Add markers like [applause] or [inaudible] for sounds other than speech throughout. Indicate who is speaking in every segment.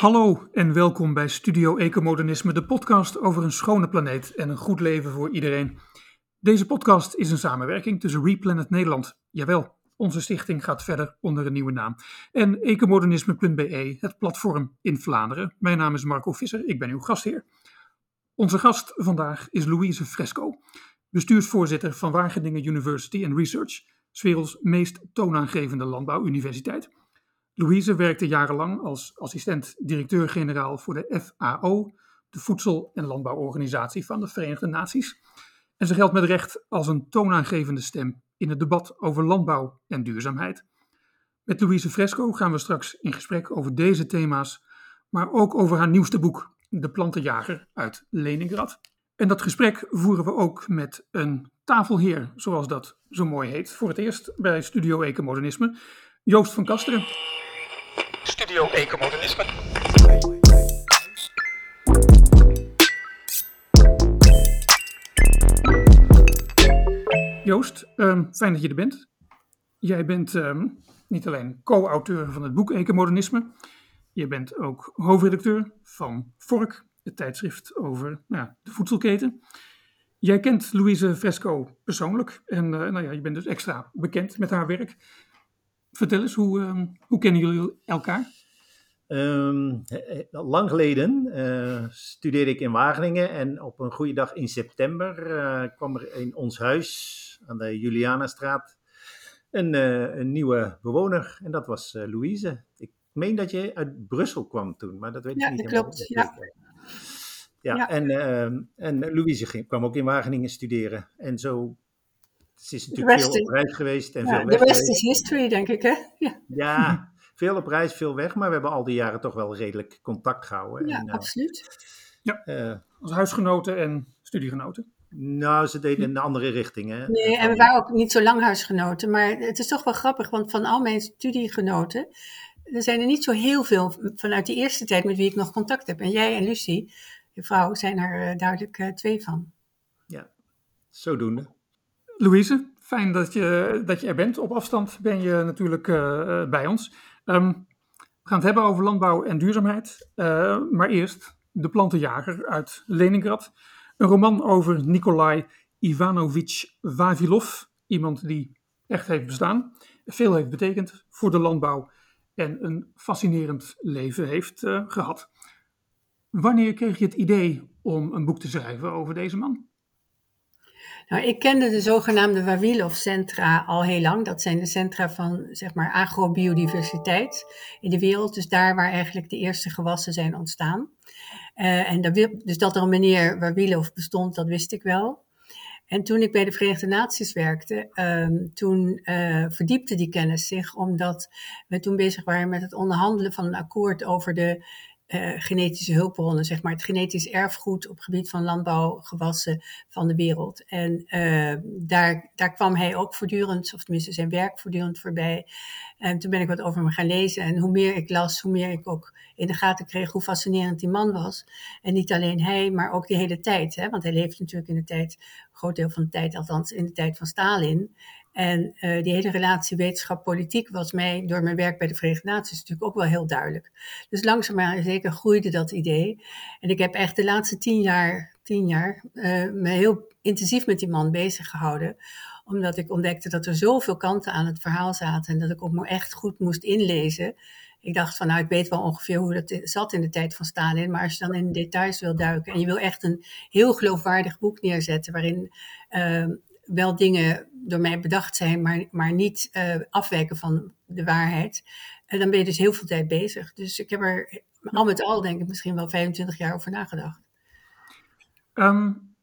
Speaker 1: Hallo en welkom bij Studio Ecomodernisme, de podcast over een schone planeet en een goed leven voor iedereen. Deze podcast is een samenwerking tussen Replanet Nederland, jawel, onze stichting gaat verder onder een nieuwe naam, en ecomodernisme.be, het platform in Vlaanderen. Mijn naam is Marco Visser, ik ben uw gastheer. Onze gast vandaag is Louise Fresco, bestuursvoorzitter van Wageningen University and Research, werelds meest toonaangevende landbouwuniversiteit. Louise werkte jarenlang als assistent-directeur-generaal voor de FAO, de Voedsel- en Landbouworganisatie van de Verenigde Naties. En ze geldt met recht als een toonaangevende stem in het debat over landbouw en duurzaamheid. Met Louise Fresco gaan we straks in gesprek over deze thema's, maar ook over haar nieuwste boek, De Plantenjager uit Leningrad. En dat gesprek voeren we ook met een tafelheer, zoals dat zo mooi heet, voor het eerst bij Studio Ecomodernisme, Joost van Kasteren.
Speaker 2: Studio Ecomodernisme.
Speaker 1: Joost, ehm, fijn dat je er bent. Jij bent ehm, niet alleen co-auteur van het boek Ecomodernisme, je bent ook hoofdredacteur van Vork, het tijdschrift over nou, de voedselketen. Jij kent Louise Fresco persoonlijk en uh, nou ja, je bent dus extra bekend met haar werk. Vertel eens, hoe, ehm, hoe kennen jullie elkaar?
Speaker 3: Um, lang geleden uh, studeerde ik in Wageningen en op een goede dag in september uh, kwam er in ons huis aan de Julianastraat een, uh, een nieuwe bewoner en dat was Louise. Ik meen dat je uit Brussel kwam toen, maar dat weet ik
Speaker 4: ja,
Speaker 3: niet.
Speaker 4: Dat klopt, ja,
Speaker 3: ja. Ja, En, ehm, en Louise ging, kwam ook in Wageningen studeren en zo ze is natuurlijk veel op reis geweest en
Speaker 4: ja,
Speaker 3: veel weg
Speaker 4: De rest is history, denk ik, hè?
Speaker 3: Ja. ja, veel op reis, veel weg, maar we hebben al die jaren toch wel redelijk contact gehouden.
Speaker 4: Ja,
Speaker 3: en, uh,
Speaker 4: absoluut.
Speaker 1: Ja, uh, als huisgenoten en studiegenoten.
Speaker 3: Nou, ze deden in een andere richting, hè?
Speaker 4: Nee, en we waren ook niet zo lang huisgenoten, maar het is toch wel grappig, want van al mijn studiegenoten, er zijn er niet zo heel veel vanuit die eerste tijd met wie ik nog contact heb. En jij en Lucie, je vrouw, zijn er uh, duidelijk twee van.
Speaker 3: Ja, zodoende.
Speaker 1: Louise, fijn dat je, dat je er bent. Op afstand ben je natuurlijk uh, bij ons. Um, we gaan het hebben over landbouw en duurzaamheid. Uh, maar eerst De Plantenjager uit Leningrad. Een roman over Nikolai Ivanovich Vavilov. Iemand die echt heeft bestaan, veel heeft betekend voor de landbouw en een fascinerend leven heeft uh, gehad. Wanneer kreeg je het idee om een boek te schrijven over deze man?
Speaker 4: Nou, ik kende de zogenaamde Wawilov-centra al heel lang. Dat zijn de centra van, zeg maar, agrobiodiversiteit in de wereld. Dus daar waar eigenlijk de eerste gewassen zijn ontstaan. Uh, en dat, dus dat er een meneer Wawilov bestond, dat wist ik wel. En toen ik bij de Verenigde Naties werkte, um, toen uh, verdiepte die kennis zich, omdat we toen bezig waren met het onderhandelen van een akkoord over de uh, genetische hulpbronnen, zeg maar, het genetisch erfgoed op gebied van landbouwgewassen van de wereld. En uh, daar, daar kwam hij ook voortdurend, of tenminste zijn werk voortdurend voorbij. En toen ben ik wat over hem gaan lezen. En hoe meer ik las, hoe meer ik ook in de gaten kreeg hoe fascinerend die man was. En niet alleen hij, maar ook die hele tijd. Hè? Want hij leeft natuurlijk in de tijd, een groot deel van de tijd, althans in de tijd van Stalin. En uh, die hele relatie wetenschap-politiek was mij door mijn werk bij de Verenigde Naties natuurlijk ook wel heel duidelijk. Dus langzaam maar zeker groeide dat idee. En ik heb echt de laatste tien jaar, tien jaar uh, me heel intensief met die man bezig gehouden. Omdat ik ontdekte dat er zoveel kanten aan het verhaal zaten en dat ik ook me echt goed moest inlezen. Ik dacht van, nou, ik weet wel ongeveer hoe dat zat in de tijd van Stalin. Maar als je dan in de details wil duiken en je wil echt een heel geloofwaardig boek neerzetten waarin uh, wel dingen door mij bedacht zijn, maar, maar niet uh, afwijken van de waarheid. En dan ben je dus heel veel tijd bezig. Dus ik heb er al met al, denk ik, misschien wel 25 jaar over nagedacht.
Speaker 1: Um,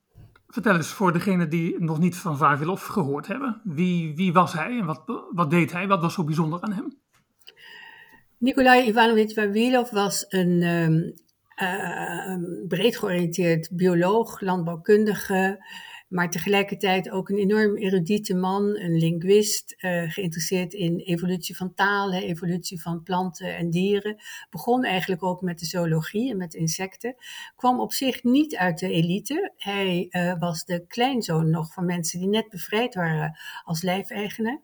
Speaker 1: vertel eens voor degenen die nog niet van Vavilov gehoord hebben. Wie, wie was hij en wat, wat deed hij? Wat was zo bijzonder aan hem?
Speaker 4: Nikolai Ivanovich Vavilov was een um, uh, breed georiënteerd bioloog, landbouwkundige maar tegelijkertijd ook een enorm erudite man, een linguist, uh, geïnteresseerd in evolutie van talen, evolutie van planten en dieren. Begon eigenlijk ook met de zoologie en met insecten. Kwam op zich niet uit de elite. Hij uh, was de kleinzoon nog van mensen die net bevrijd waren als lijfeigenen.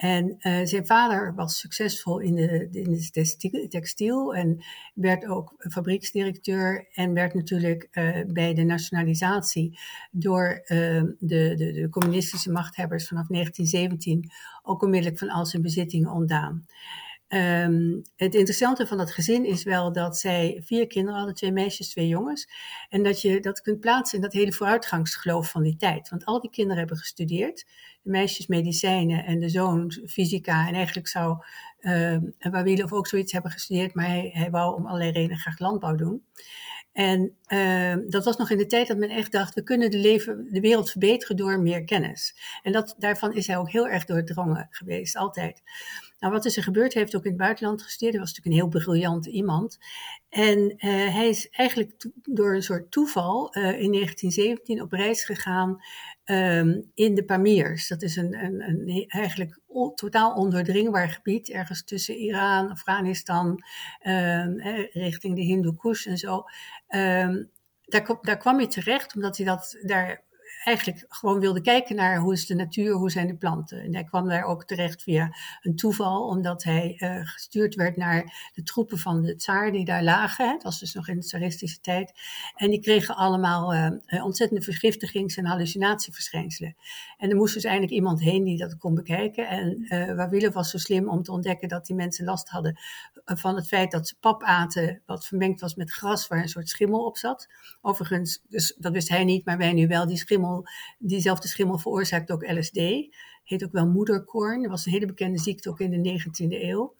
Speaker 4: En uh, zijn vader was succesvol in, de, in het textiel en werd ook fabrieksdirecteur en werd natuurlijk uh, bij de nationalisatie door uh, de, de, de, communistische machthebbers vanaf 1917 ook onmiddellijk van al zijn bezittingen ontdaan. Um, het interessante van dat gezin is wel dat zij vier kinderen hadden, twee meisjes, twee jongens. En dat je dat kunt plaatsen in dat hele vooruitgangsgeloof van die tijd. Want al die kinderen hebben gestudeerd. De meisjes medicijnen en de zoon fysica. En eigenlijk zou uh, Wawilov ook zoiets hebben gestudeerd, maar hij, hij wou om allerlei redenen graag landbouw doen. En uh, dat was nog in de tijd dat men echt dacht, we kunnen de, leven, de wereld verbeteren door meer kennis. En dat, daarvan is hij ook heel erg doordrongen geweest, altijd. Nou, wat is er gebeurd? Hij heeft ook in het buitenland gestudeerd. Hij was natuurlijk een heel briljant iemand. En uh, hij is eigenlijk door een soort toeval uh, in 1917 op reis gegaan um, in de Pamirs. Dat is een, een, een eigenlijk totaal ondoordringbaar gebied, ergens tussen Iran, Afghanistan, um, richting de Hindu Kush en zo. Um, daar, daar kwam hij terecht omdat hij dat daar eigenlijk gewoon wilde kijken naar hoe is de natuur, hoe zijn de planten. En hij kwam daar ook terecht via een toeval, omdat hij uh, gestuurd werd naar de troepen van de tsaar die daar lagen. Het was dus nog in de tsaristische tijd. En die kregen allemaal uh, ontzettende vergiftigings- en hallucinatieverschijnselen. En er moest dus eindelijk iemand heen die dat kon bekijken. En uh, was zo slim om te ontdekken dat die mensen last hadden van het feit dat ze pap aten, wat vermengd was met gras, waar een soort schimmel op zat. Overigens, dus, dat wist hij niet, maar wij nu wel, die schimmel diezelfde schimmel veroorzaakt ook LSD. Heet ook wel moederkorn. Dat was een hele bekende ziekte ook in de 19e eeuw.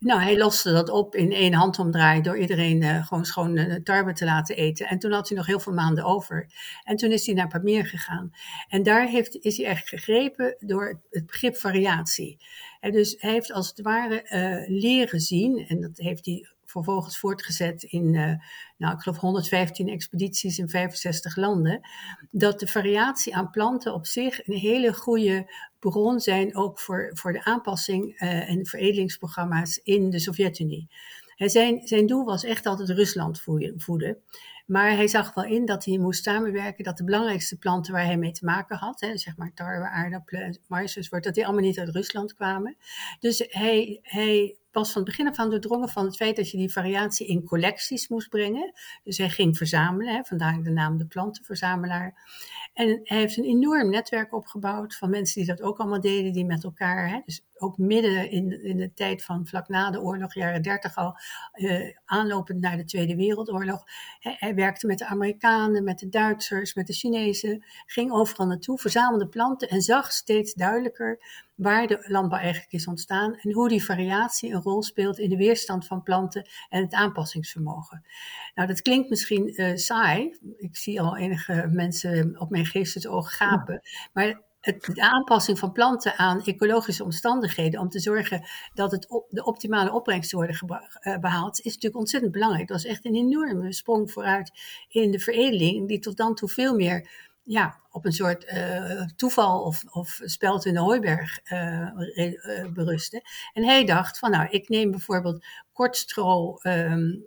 Speaker 4: Nou, hij loste dat op in één handomdraai door iedereen uh, gewoon schoon uh, tarwe te laten eten. En toen had hij nog heel veel maanden over. En toen is hij naar Pamir gegaan. En daar heeft, is hij echt gegrepen door het begrip variatie. En dus hij heeft als het ware uh, leren zien, en dat heeft hij vervolgens voortgezet in, uh, nou, ik geloof 115 expedities in 65 landen, dat de variatie aan planten op zich een hele goede bron zijn ook voor, voor de aanpassing uh, en veredelingsprogramma's in de Sovjet-Unie. Zijn, zijn doel was echt altijd Rusland voeden. Maar hij zag wel in dat hij moest samenwerken, dat de belangrijkste planten waar hij mee te maken had, hè, zeg maar tarwe, aardappelen, maïs enzovoort, dat die allemaal niet uit Rusland kwamen. Dus hij, hij was van het begin af aan doordrongen van het feit dat je die variatie in collecties moest brengen. Dus hij ging verzamelen, hè, vandaar de naam de plantenverzamelaar. En hij heeft een enorm netwerk opgebouwd van mensen die dat ook allemaal deden, die met elkaar, hè, dus ook midden in, in de tijd van vlak na de oorlog, jaren dertig al, uh, aanlopend naar de Tweede Wereldoorlog. Hij, hij, werkte met de Amerikanen, met de Duitsers, met de Chinezen, ging overal naartoe, verzamelde planten en zag steeds duidelijker waar de landbouw eigenlijk is ontstaan en hoe die variatie een rol speelt in de weerstand van planten en het aanpassingsvermogen. Nou, dat klinkt misschien uh, saai. Ik zie al enige mensen op mijn geestesoog gapen. Maar het, de aanpassing van planten aan ecologische omstandigheden om te zorgen dat het de optimale opbrengsten worden uh, behaald, is natuurlijk ontzettend belangrijk. Dat is echt een enorme sprong vooruit in de veredeling, die tot dan toe veel meer ja, op een soort uh, toeval of, of speld in de hooiberg uh. En hij dacht van nou, ik neem bijvoorbeeld kortstro um,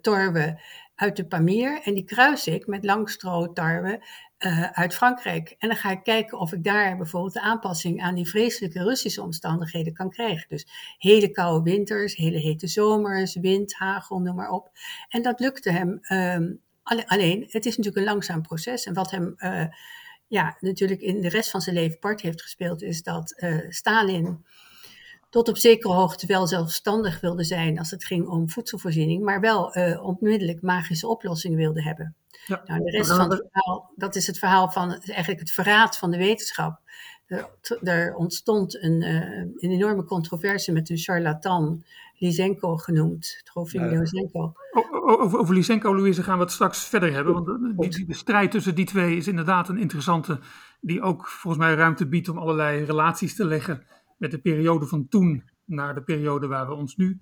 Speaker 4: torwe uit de Pamir en die kruis ik met langstro tarwe uh, uit Frankrijk. En dan ga ik kijken of ik daar bijvoorbeeld de aanpassing aan die vreselijke Russische omstandigheden kan krijgen. Dus hele koude winters, hele hete zomers, wind, hagel, noem maar op. En dat lukte hem. Um, alleen, het is natuurlijk een langzaam proces. En wat hem uh, ja, natuurlijk in de rest van zijn leven part heeft gespeeld, is dat uh, Stalin tot op zekere hoogte wel zelfstandig wilde zijn als het ging om voedselvoorziening, maar wel uh, onmiddellijk magische oplossingen wilde hebben. Ja. Nou, de rest van het verhaal, dat is het verhaal van eigenlijk het verraad van de wetenschap. Er, er ontstond een, uh, een, enorme controverse met een charlatan, Lysenko genoemd, Trofim ja. Lysenko.
Speaker 1: Over, over Lysenko, Louise, gaan we het straks verder hebben. Want die, de strijd tussen die twee is inderdaad een interessante, die ook volgens mij ruimte biedt om allerlei relaties te leggen met de periode van toen naar de periode waar we ons nu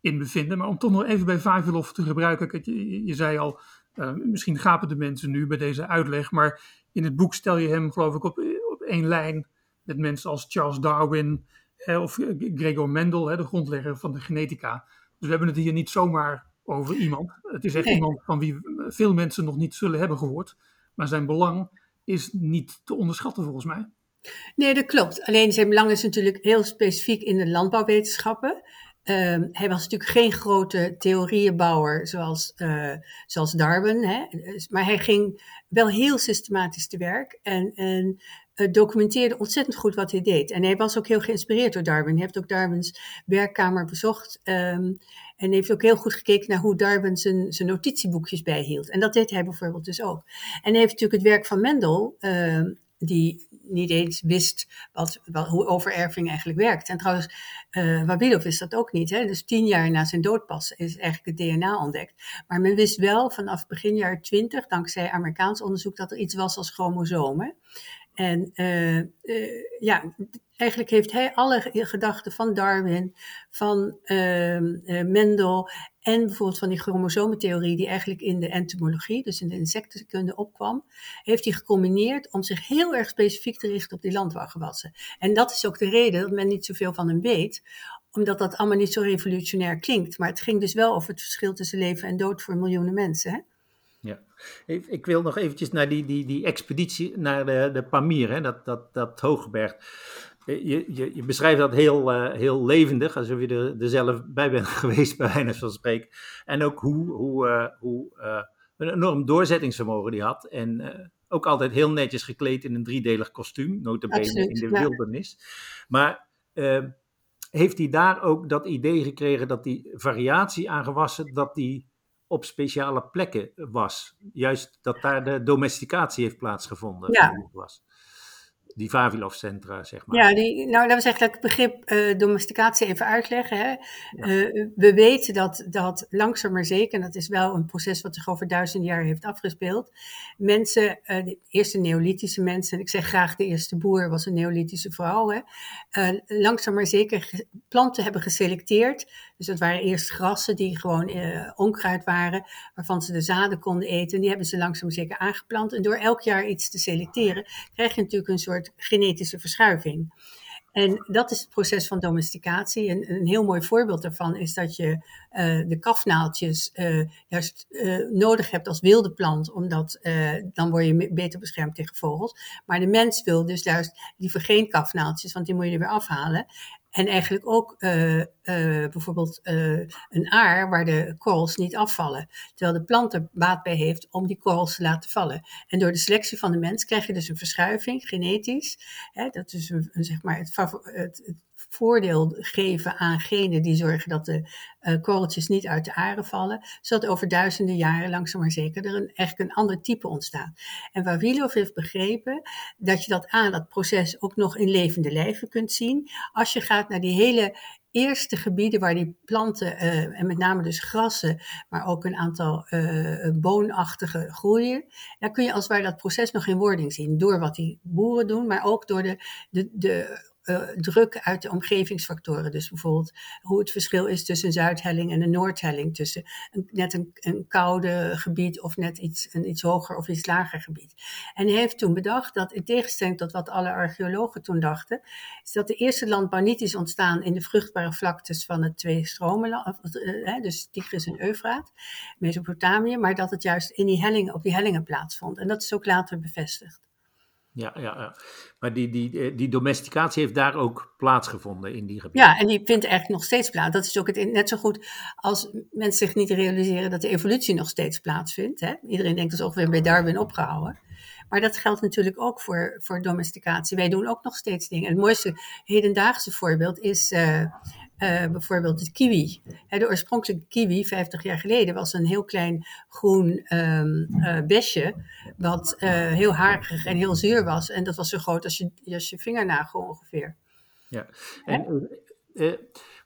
Speaker 1: in bevinden. Maar om toch nog even bij Vavilov te gebruiken, je, je zei al, uh, misschien gapen de mensen nu bij deze uitleg, maar in het boek stel je hem geloof ik op, op één lijn met mensen als Charles Darwin hè, of Gregor Mendel, hè, de grondlegger van de genetica. Dus we hebben het hier niet zomaar over iemand. Het is echt nee. iemand van wie veel mensen nog niet zullen hebben gehoord, maar zijn belang is niet te onderschatten volgens mij.
Speaker 4: Nee, dat klopt. Alleen zijn belang is natuurlijk heel specifiek in de landbouwwetenschappen. Ehm, hij was natuurlijk geen grote theorieënbouwer zoals, uh, zoals Darwin, hè? Dus, maar hij ging wel heel systematisch te werk en, en uh, documenteerde ontzettend goed wat hij deed. En hij was ook heel geïnspireerd door Darwin. Hij heeft ook Darwins werkkamer bezocht um, en heeft ook heel goed gekeken naar hoe Darwin zijn, zijn notitieboekjes bijhield. En dat deed hij bijvoorbeeld dus ook. En hij heeft natuurlijk het werk van Mendel, uh, die niet eens wist wat, hoe overerving eigenlijk werkt. En trouwens, uh, Wabilov wist dat ook niet. Hè? Dus tien jaar na zijn dood pas is eigenlijk het DNA ontdekt. Maar men wist wel vanaf begin jaar twintig, dankzij Amerikaans onderzoek, dat er iets was als chromosomen. En uh, uh, ja, eigenlijk heeft hij alle gedachten van Darwin, van uh, Mendel en bijvoorbeeld van die chromosomentheorie die eigenlijk in de entomologie, dus in de insectenkunde opkwam, heeft hij gecombineerd om zich heel erg specifiek te richten op die landbouwgewassen. En dat is ook de reden dat men niet zoveel van hem weet, omdat dat allemaal niet zo revolutionair klinkt. Maar het ging dus wel over het verschil tussen leven en dood voor miljoenen mensen. Hè?
Speaker 3: Ja, ik wil nog eventjes naar die, die, die expeditie naar de, de Pamir, hè, dat, dat, dat Hoogberg. Je, je, je beschrijft dat heel, uh, heel levendig, alsof je er, er zelf bij bent [laughs] geweest, bij wijze van spreken. En ook hoe, hoe, uh, hoe uh, een enorm doorzettingsvermogen die had. En ook altijd heel netjes gekleed in een driedelig kostuum, notabene Absoluut, in de ja. wildernis. Maar heeft hij daar ook dat idee gekregen dat die variatie aan gewassen, dat die op speciale plekken was. Juist dat daar de domesticatie heeft plaatsgevonden.
Speaker 4: Ja.
Speaker 3: Was. Die Vavilov-centra, zeg maar.
Speaker 4: Ja, die, nou laten we zeggen dat ik het begrip uh, domesticatie even uitleggen. Hè. Ja. Uh, we weten dat, dat langzaam maar zeker, en dat is wel een proces wat zich over duizenden jaar heeft afgespeeld, mensen, uh, de eerste neolithische mensen, ik zeg graag de eerste boer was een neolithische vrouw, hè, langzaam maar zeker planten hebben geselecteerd dus dat waren eerst grassen die gewoon uh, onkruid waren, waarvan ze de zaden konden eten. Die hebben ze langzaam zeker aangeplant. En door elk jaar iets te selecteren, krijg je natuurlijk een soort genetische verschuiving. En dat is het proces van domesticatie. En een heel mooi voorbeeld daarvan is dat je uh, de kafnaaltjes uh, juist nodig hebt als wilde plant, omdat dan word je beter beschermd tegen vogels. Maar de mens wil dus juist liever geen kafnaaltjes, want die moet je er weer afhalen. En eigenlijk ook uh, uh, bijvoorbeeld uh, een aar waar de korrels niet afvallen. Terwijl de plant er baat bij heeft om die korrels te laten vallen. En door de selectie van de mens krijg je dus een verschuiving, genetisch. Hè, dat is een, zeg maar het, het voordeel geven aan genen die zorgen dat de uh, korreltjes niet uit de aren vallen, zodat over duizenden jaren langzaam maar zeker er een, eigenlijk een ander type ontstaat. En waar Wielof heeft begrepen dat je dat aan dat proces ook nog in levende lijven kunt zien, als je gaat naar die hele eerste gebieden waar die planten, uh, en met name dus grassen, maar ook een aantal uh, boonachtige groeien, dan kun je als ware dat proces nog in wording zien. Door wat die boeren doen, maar ook door de, de, de uh, druk uit de omgevingsfactoren. Dus bijvoorbeeld hoe het verschil is tussen een zuidhelling en een noordhelling. Tussen net een, een koude gebied of net iets, een iets hoger of iets lager gebied. En hij heeft toen bedacht dat in tegenstelling tot wat alle archeologen toen dachten, is dat de eerste landbouw niet is ontstaan in de vruchtbare vlaktes van het twee stromen, uh, dus Tigris en Eufraat, Mesopotamië, maar dat het juist in die hellingen, op die hellingen plaatsvond. En dat is ook later bevestigd.
Speaker 3: Ja, ja, ja. Maar die, die, eh, die domesticatie heeft daar ook plaatsgevonden in die gebieden.
Speaker 4: Ja, en die vindt eigenlijk nog steeds plaats. Dat is ook het, net zo goed als mensen zich niet realiseren dat de evolutie nog steeds plaatsvindt. Hè? Iedereen denkt dus weer bij Darwin opgehouden. Maar dat geldt natuurlijk ook voor, voor domesticatie. Wij doen ook nog steeds dingen. Het mooiste hedendaagse voorbeeld is uh, uh, bijvoorbeeld de kiwi. de oorspronkelijke kiwi, 50 jaar geleden, was een heel klein groen um, uh, besje. Wat uh, heel harig en heel zuur was. En dat was zo groot als je, als je vingernagel ongeveer.
Speaker 3: Ja, en,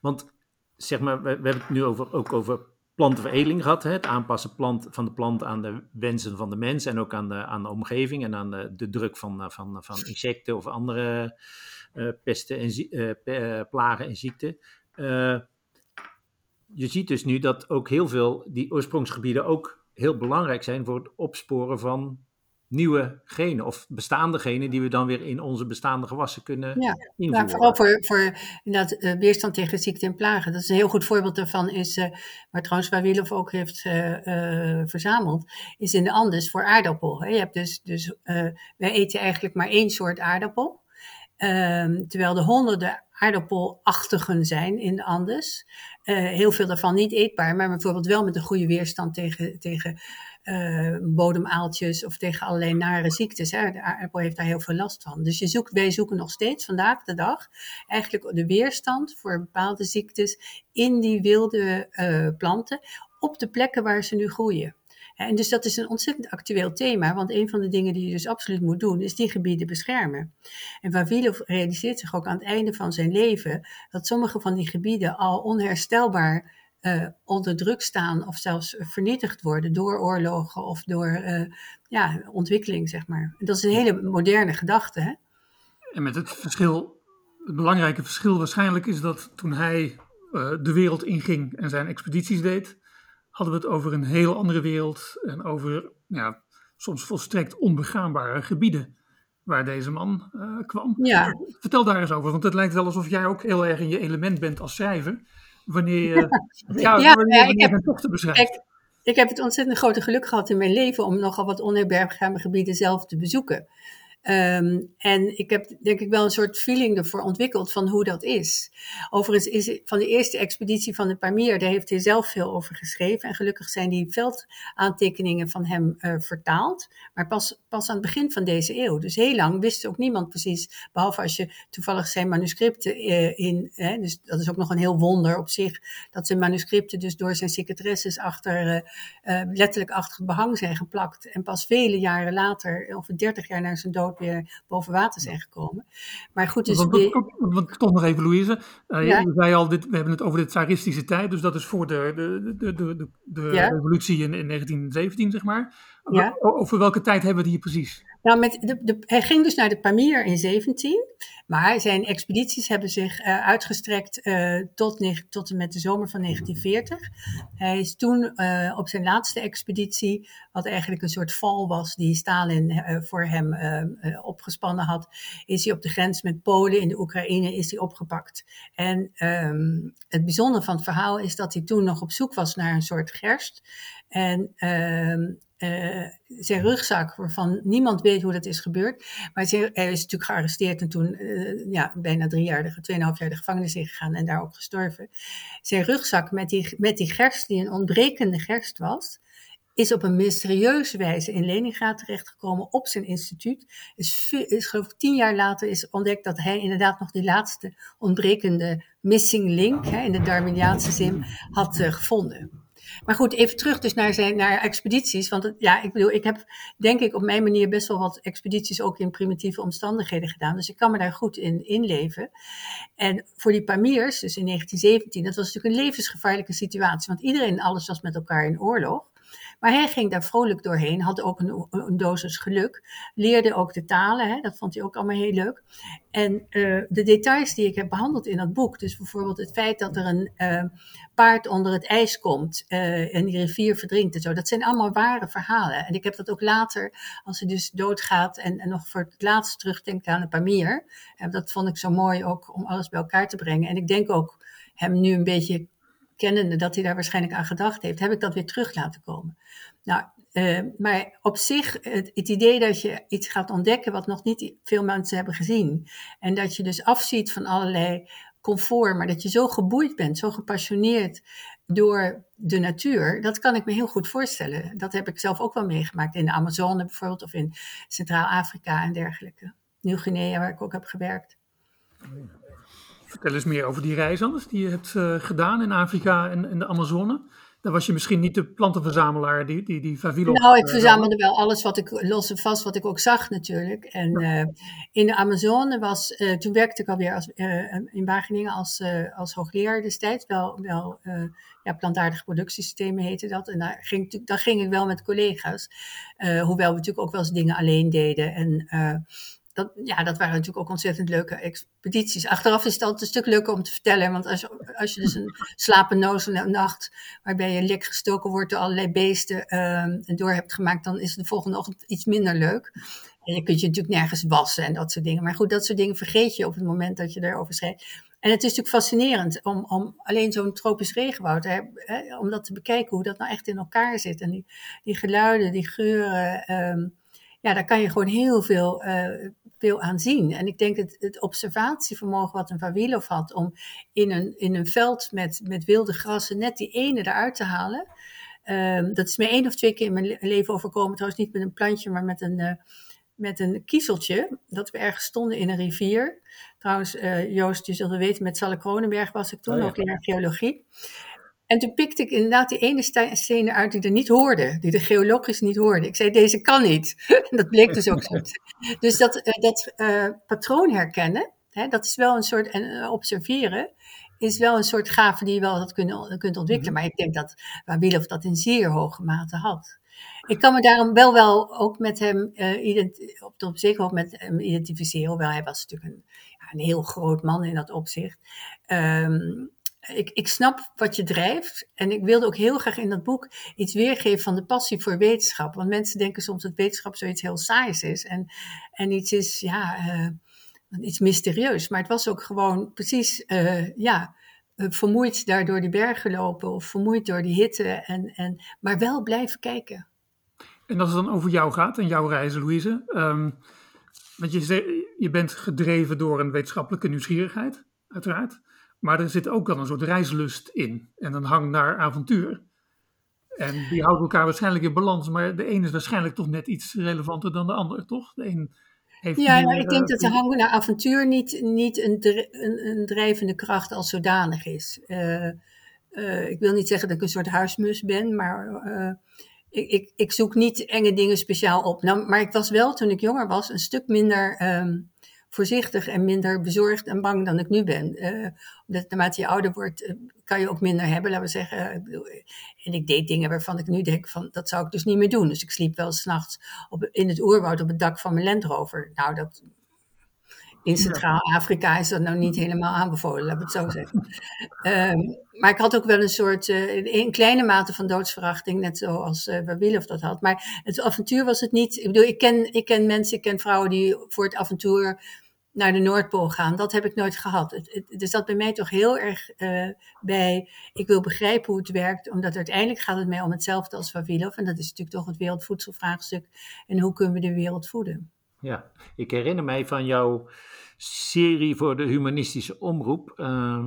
Speaker 3: want zeg maar, we, we, hebben het nu over, ook over plantenveredeling gehad. Hè? Het aanpassen plant, van de plant aan de wensen van de mens. En ook aan de, aan de omgeving en aan de, de druk van, van, van insecten of andere pesten en plagen en ziekten. Uh, je ziet dus nu dat ook heel veel die oorsprongsgebieden ook heel belangrijk zijn voor het opsporen van nieuwe genen of bestaande genen die we dan weer in onze bestaande gewassen kunnen ja, invoeren.
Speaker 4: Ja, vooral voor, voor inderdaad, uh, weerstand tegen ziekte en plagen. Dat is een heel goed voorbeeld daarvan, is, uh, waar trouwens waar Willem ook heeft uh, verzameld, is in de Andes voor aardappel. Hè. Je hebt dus, dus wij eten eigenlijk maar één soort aardappel. Ehm, terwijl er honderden aardappelachtigen zijn in de Andes. Eh, heel veel daarvan niet eetbaar, maar bijvoorbeeld wel met een goede weerstand tegen, tegen uh, bodemaaltjes of tegen allerlei nare ziektes. Hè. De aardappel heeft daar heel veel last van. Dus je zoekt, wij zoeken nog steeds vandaag de dag eigenlijk de weerstand voor bepaalde ziektes in die wilde uh, planten op de plekken waar ze nu groeien. En dus dat is een ontzettend actueel thema, want een van de dingen die je dus absoluut moet doen, is die gebieden beschermen. En Vavilov realiseert zich ook aan het einde van zijn leven dat sommige van die gebieden al onherstelbaar uh, onder druk staan of zelfs vernietigd worden door oorlogen of door uh, ja, ontwikkeling, zeg maar. Dat is een hele moderne gedachte.
Speaker 1: En met het verschil, het belangrijke verschil waarschijnlijk is dat toen hij uh, de wereld inging en zijn expedities deed, hadden we het over een heel andere wereld en over ja, soms volstrekt onbegaanbare gebieden waar deze man kwam.
Speaker 4: Ja.
Speaker 1: Vertel daar eens over, want het lijkt wel alsof jij ook heel erg in je element bent als schrijver wanneer je, [laughs] ja,
Speaker 4: Ja,
Speaker 1: wanneer,
Speaker 4: ik heb-
Speaker 1: tochten beschrijft.
Speaker 4: Kijk, ik heb het ontzettend grote geluk gehad in mijn leven om nogal wat onherbergzame gebieden zelf te bezoeken. Ehm, en ik heb denk ik wel een soort feeling ervoor ontwikkeld van hoe dat is. Overigens is van de eerste expeditie van de Pamir, daar heeft hij zelf veel over geschreven. En gelukkig zijn die veldaantekeningen van hem eh, vertaald. Maar pas, pas aan het begin van deze eeuw. Dus heel lang wist ook niemand precies, behalve als je toevallig zijn manuscripten eh, in. Hè, dus dat is ook nog een heel wonder op zich, dat zijn manuscripten dus door zijn secretaresses achter, eh, letterlijk achter het behang zijn geplakt. En pas vele jaren later, ongeveer 30 jaar na zijn dood, weer boven water zijn gekomen. Maar goed, dus.
Speaker 1: want,
Speaker 4: we-
Speaker 1: want, want toch nog even, Louise. Uh,
Speaker 4: Ja.
Speaker 1: Je zei al, dit, we hebben het over de tsaristische tijd, dus dat is voor de, de, de, de, de,
Speaker 4: Ja.
Speaker 1: revolutie in, in 1917, zeg maar.
Speaker 4: Ja.
Speaker 1: Over welke tijd hebben we het hier precies?
Speaker 4: Nou, met de, hij ging dus naar de Pamir in 17, maar zijn expedities hebben zich eh, uitgestrekt eh, tot, tot en met de zomer van 1940. Hij is toen eh, op zijn laatste expeditie, wat eigenlijk een soort val was die Stalin voor hem opgespannen had, is hij op de grens met Polen in de Oekraïne is hij opgepakt. En ehm, het bijzondere van het verhaal is dat hij toen nog op zoek was naar een soort gerst. En ehm, eh, zijn rugzak, waarvan niemand weet hoe dat is gebeurd. Maar hij is natuurlijk gearresteerd en toen eh, ja, bijna drie jaar, tweeënhalf jaar de gevangenis ingegaan en daar ook gestorven. Zijn rugzak met die, met die gerst, die een ontbrekende gerst was, is op een mysterieuze wijze in Leningrad terechtgekomen op zijn instituut. Is, is geloof tien jaar later is ontdekt dat hij inderdaad nog die laatste ontbrekende missing link, hè, in de Darwiniaanse zin, had eh, gevonden. Maar goed, even terug dus naar zijn naar expedities. Want ja, ik bedoel, ik heb denk ik op mijn manier best wel wat expedities ook in primitieve omstandigheden gedaan. Dus ik kan me daar goed in inleven. En voor die Pamirs, dus in 1917, dat was natuurlijk een levensgevaarlijke situatie. Want iedereen, alles was met elkaar in oorlog. Maar hij ging daar vrolijk doorheen, had ook een, een dosis geluk. Leerde ook de talen, hè, dat vond hij ook allemaal heel leuk. En eh, de details die ik heb behandeld in dat boek, dus bijvoorbeeld het feit dat er een eh, paard onder het ijs komt eh, en die rivier verdrinkt en zo, dat zijn allemaal ware verhalen. En ik heb dat ook later, als hij dus doodgaat en, en nog voor het laatst terugdenkt aan de Pamir. Dat vond ik zo mooi ook om alles bij elkaar te brengen. En ik denk ook hem nu een beetje kennende dat hij daar waarschijnlijk aan gedacht heeft, heb ik dat weer terug laten komen. Nou, eh, maar op zich, het, het idee dat je iets gaat ontdekken wat nog niet veel mensen hebben gezien. En dat je dus afziet van allerlei comfort, maar dat je zo geboeid bent, zo gepassioneerd door de natuur, dat kan ik me heel goed voorstellen. Dat heb ik zelf ook wel meegemaakt in de Amazone bijvoorbeeld, of in Centraal-Afrika en dergelijke. Nieuw-Guinea, waar ik ook heb gewerkt.
Speaker 1: Vertel eens meer over die reis anders die je hebt eh, gedaan in Afrika en, en de Amazone. Daar was je misschien niet de plantenverzamelaar die, die, die Vavilov...
Speaker 4: Nou, ik verzamelde wel alles wat ik los en vast, wat ik ook zag natuurlijk. En eh, in de Amazone was, eh, toen werkte ik alweer als, in Wageningen als, als hoogleraar destijds. Wel, wel ja, plantaardige productiesystemen heette dat. En daar ging, ik- daar ging ik wel met collega's. Hoewel we natuurlijk ook wel eens dingen alleen deden. En ja, dat waren natuurlijk ook ontzettend leuke expedities. Achteraf is het altijd een stuk leuker om te vertellen. Want als, als je dus een slapeloze nacht waarbij je lek gestoken wordt door allerlei beesten en door hebt gemaakt, dan is de volgende ochtend iets minder leuk. En je kunt je natuurlijk nergens wassen en dat soort dingen. Maar goed, dat soort dingen vergeet je op het moment dat je erover schrijft. En het is natuurlijk fascinerend om, om alleen zo'n tropisch regenwoud, hè, hè, om dat te bekijken, hoe dat nou echt in elkaar zit. En die, die geluiden, die geuren, ehm, ja, daar kan je gewoon heel veel eh, veel aan zien. En ik denk dat het observatievermogen wat een Vavilov had om in een, in een veld met, met wilde grassen net die ene eruit te halen. Ehm, dat is mij één of twee keer in mijn leven overkomen. Trouwens niet met een plantje, maar met een, uh, met een kiezeltje. Dat we ergens stonden in een rivier. Trouwens, uh, Joost, je zult het weten, met Salle Kronenberg was ik toen
Speaker 3: Oh ja.
Speaker 4: ook leraar geologie. En toen pikte ik inderdaad die ene ste- steen uit die er niet hoorde. Die de geologisch niet hoorde. Ik zei, deze kan niet. [laughs] En dat bleek dus ook zo. Dus dat, eh, dat eh, patroon herkennen, hè, dat is wel een soort, en eh, observeren, is wel een soort gave die je wel had kunnen, kunt ontwikkelen. Maar ik denk dat Wabilov dat in zeer hoge mate had. Ik kan me daarom wel wel ook met hem, ident- op, op zekere met hem identificeren. Hoewel hij was natuurlijk een, ja, een heel groot man in dat opzicht. Ehm, ik, ik snap wat je drijft. En ik wilde ook heel graag in dat boek iets weergeven van de passie voor wetenschap. Want mensen denken soms dat wetenschap zoiets heel saais is. En, en iets is, ja, eh, iets mysterieus. Maar het was ook gewoon precies, eh, ja, eh, vermoeid daar door die bergen lopen. Of vermoeid door die hitte. En, en, maar wel blijven kijken.
Speaker 1: En als het dan over jou gaat en jouw reizen, Louise. ehm, want je, je bent gedreven door een wetenschappelijke nieuwsgierigheid, uiteraard. Maar er zit ook dan een soort reislust in. En een hang naar avontuur. En die houden elkaar waarschijnlijk in balans. Maar de een is waarschijnlijk toch net iets relevanter dan de ander, toch? De een heeft
Speaker 4: Ja,
Speaker 1: meer,
Speaker 4: nou, ik denk
Speaker 1: eh,
Speaker 4: dat de hang naar avontuur niet, niet een, een, een drijvende kracht als zodanig is. Eh, eh, ik wil niet zeggen dat ik een soort huismus ben, maar ik, ik, ik zoek niet enge dingen speciaal op. Nou, maar ik was wel, toen ik jonger was, een stuk minder ehm, voorzichtig en minder bezorgd en bang dan ik nu ben. Eh, omdat naarmate je ouder wordt, eh, kan je ook minder hebben, laten we zeggen. En ik deed dingen waarvan ik nu denk van, dat zou ik dus niet meer doen. Dus ik sliep wel s'nachts in het oerwoud op het dak van mijn Land Rover. Nou, dat, in Centraal-Afrika is dat nou niet helemaal aanbevolen, laat ik het zo zeggen. [laughs] Ehm, maar ik had ook wel een soort, eh, in kleine mate van doodsverachting, net zoals uh, Wabilov dat had. Maar het avontuur was het niet. Ik bedoel, ik ken, ik ken mensen, ik ken vrouwen die voor het avontuur naar de Noordpool gaan. Dat heb ik nooit gehad. Het, het, er zat bij mij toch heel erg uh, bij, ik wil begrijpen hoe het werkt, omdat uiteindelijk gaat het mij om hetzelfde als Wabilov. En dat is natuurlijk toch het wereldvoedselvraagstuk. En hoe kunnen we de wereld voeden?
Speaker 3: Ja, ik herinner mij van jouw serie voor de humanistische omroep. Uh,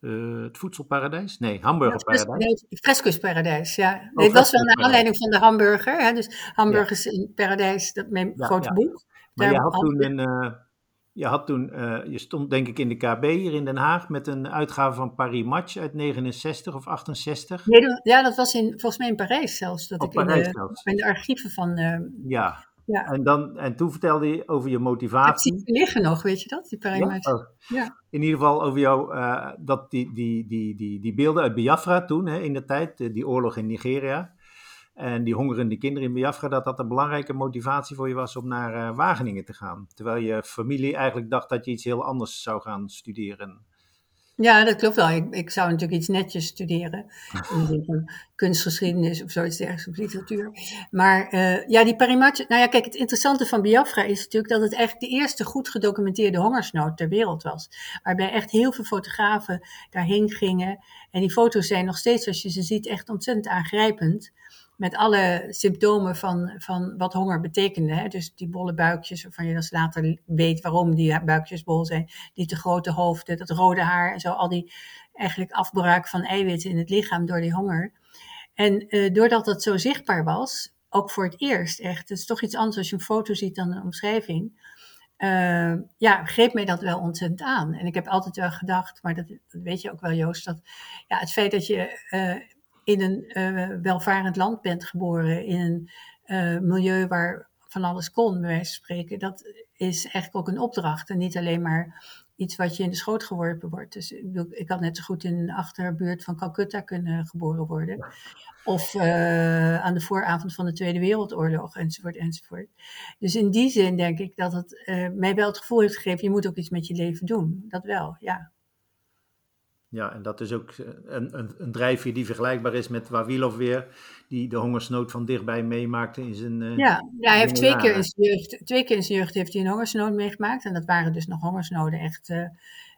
Speaker 3: uh, het voedselparadijs? Nee, hamburgerparadijs.
Speaker 4: Ja, Frescusparadijs, ja. Nee, het was wel naar aanleiding van de hamburger. Hè? Dus hamburgers ja. in paradijs, dat mijn ja, grote boek.
Speaker 3: Maar je had toen een... Uh, je, had toen, uh, je stond denk ik in de KB hier in Den Haag met een uitgave van Paris Match uit 69 of 68.
Speaker 4: Nee, ja, dat was in, volgens mij in Parijs zelfs. Dat
Speaker 3: oh,
Speaker 4: ik in, de,
Speaker 3: zelfs.
Speaker 4: in de archieven van... Uh,
Speaker 3: ja. Ja. En, dan, en toen vertelde je over je motivatie.
Speaker 4: Het liggen nog, weet je dat? Die
Speaker 3: ja? Oh. ja? In ieder geval over jou, dat die, die, die, die, die beelden uit Biafra toen, hè, in de tijd, die oorlog in Nigeria. En die hongerende kinderen in Biafra, dat dat een belangrijke motivatie voor je was om naar uh, Wageningen te gaan. Terwijl je familie eigenlijk dacht dat je iets heel anders zou gaan studeren.
Speaker 4: Ja, dat klopt wel. Ik, ik zou natuurlijk iets netjes studeren. [laughs] In de zin van kunstgeschiedenis of zoiets dergelijks, of literatuur. Maar uh, ja, die Parimatje. Nou ja, kijk, het interessante van Biafra is natuurlijk dat het eigenlijk de eerste goed gedocumenteerde hongersnood ter wereld was. Waarbij echt heel veel fotografen daarheen gingen. En die foto's zijn nog steeds, als je ze ziet, echt ontzettend aangrijpend met alle symptomen van, van wat honger betekende. Hè? Dus die bolle buikjes, waarvan je dan later weet waarom die buikjes bol zijn. Die te grote hoofden, dat rode haar en zo. Al die eigenlijk afbraak van eiwitten in het lichaam door die honger. En uh, doordat dat zo zichtbaar was, ook voor het eerst echt. Het is toch iets anders als je een foto ziet dan een omschrijving. Uh, ja, greep mij dat wel ontzettend aan. En ik heb altijd wel gedacht, maar dat, weet je ook wel Joost, dat ja, het feit dat je... Uh, in een uh, welvarend land bent geboren, in een uh, milieu waar van alles kon, bij wijze van spreken, dat is eigenlijk ook een opdracht en niet alleen maar iets wat je in de schoot geworpen wordt. Dus ik, ik had net zo goed in de achterbuurt van Calcutta kunnen geboren worden. Of uh, aan de vooravond van de Tweede Wereldoorlog, enzovoort, enzovoort. Dus in die zin denk ik dat het mij wel het gevoel heeft gegeven, je moet ook iets met je leven doen. Dat wel, ja.
Speaker 3: Ja, en dat is ook een, een, een drijfveer die vergelijkbaar is met Wawilov weer, die de hongersnood van dichtbij meemaakte in zijn. Uh,
Speaker 4: ja, ja, hij heeft twee keer, in zijn jeugd, twee keer in zijn jeugd heeft hij een hongersnood meegemaakt. En dat waren dus nog hongersnoden echt, uh,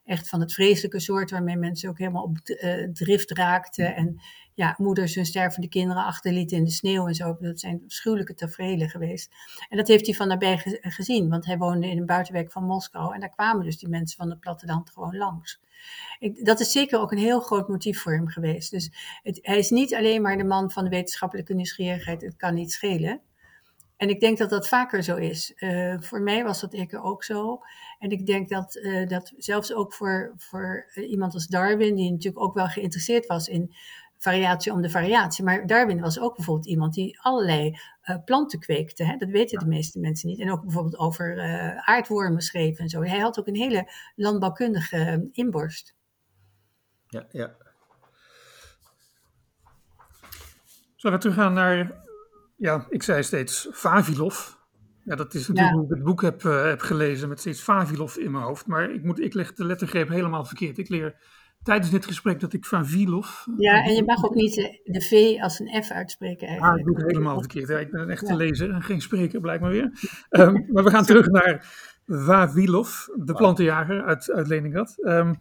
Speaker 4: echt van het vreselijke soort, waarmee mensen ook helemaal op uh, drift raakten. En ja, moeders hun stervende kinderen achterlieten in de sneeuw en zo. Dat zijn afschuwelijke tafereelen geweest. En dat heeft hij van nabij gezien, want hij woonde in een buitenwijk van Moskou. En daar kwamen dus die mensen van het platteland gewoon langs. Dat is zeker ook een heel groot motief voor hem geweest. Dus hij is niet alleen maar de man van de wetenschappelijke nieuwsgierigheid, het kan niet schelen. En ik denk dat dat vaker zo is. Uh, voor mij was dat ik ook zo. En ik denk dat, uh, dat zelfs ook voor, voor iemand als Darwin, die natuurlijk ook wel geïnteresseerd was in variatie om de variatie. Maar Darwin was ook bijvoorbeeld iemand die allerlei uh, planten kweekte. Hè? Dat weten de meeste mensen niet. En ook bijvoorbeeld over aardwormen schreef en zo. Hij had ook een hele landbouwkundige inborst.
Speaker 3: Ja, ja.
Speaker 1: Zullen we teruggaan naar ja, ik zei steeds Vavilov. Ja, dat is natuurlijk hoe ik het boek heb, uh, heb gelezen met steeds Vavilov in mijn hoofd. Maar ik, moet, ik leg de lettergreep helemaal verkeerd. Ik leer tijdens dit gesprek dat ik Vavilov...
Speaker 4: Ja, en je mag ook niet de, V als een F uitspreken eigenlijk.
Speaker 1: Ah, ik doe het helemaal verkeerd. Ja, ik ben een echte ja. lezer en geen spreker, blijkbaar weer. um, maar we gaan terug naar Vavilov, de plantenjager uit, uit Leningrad. Um,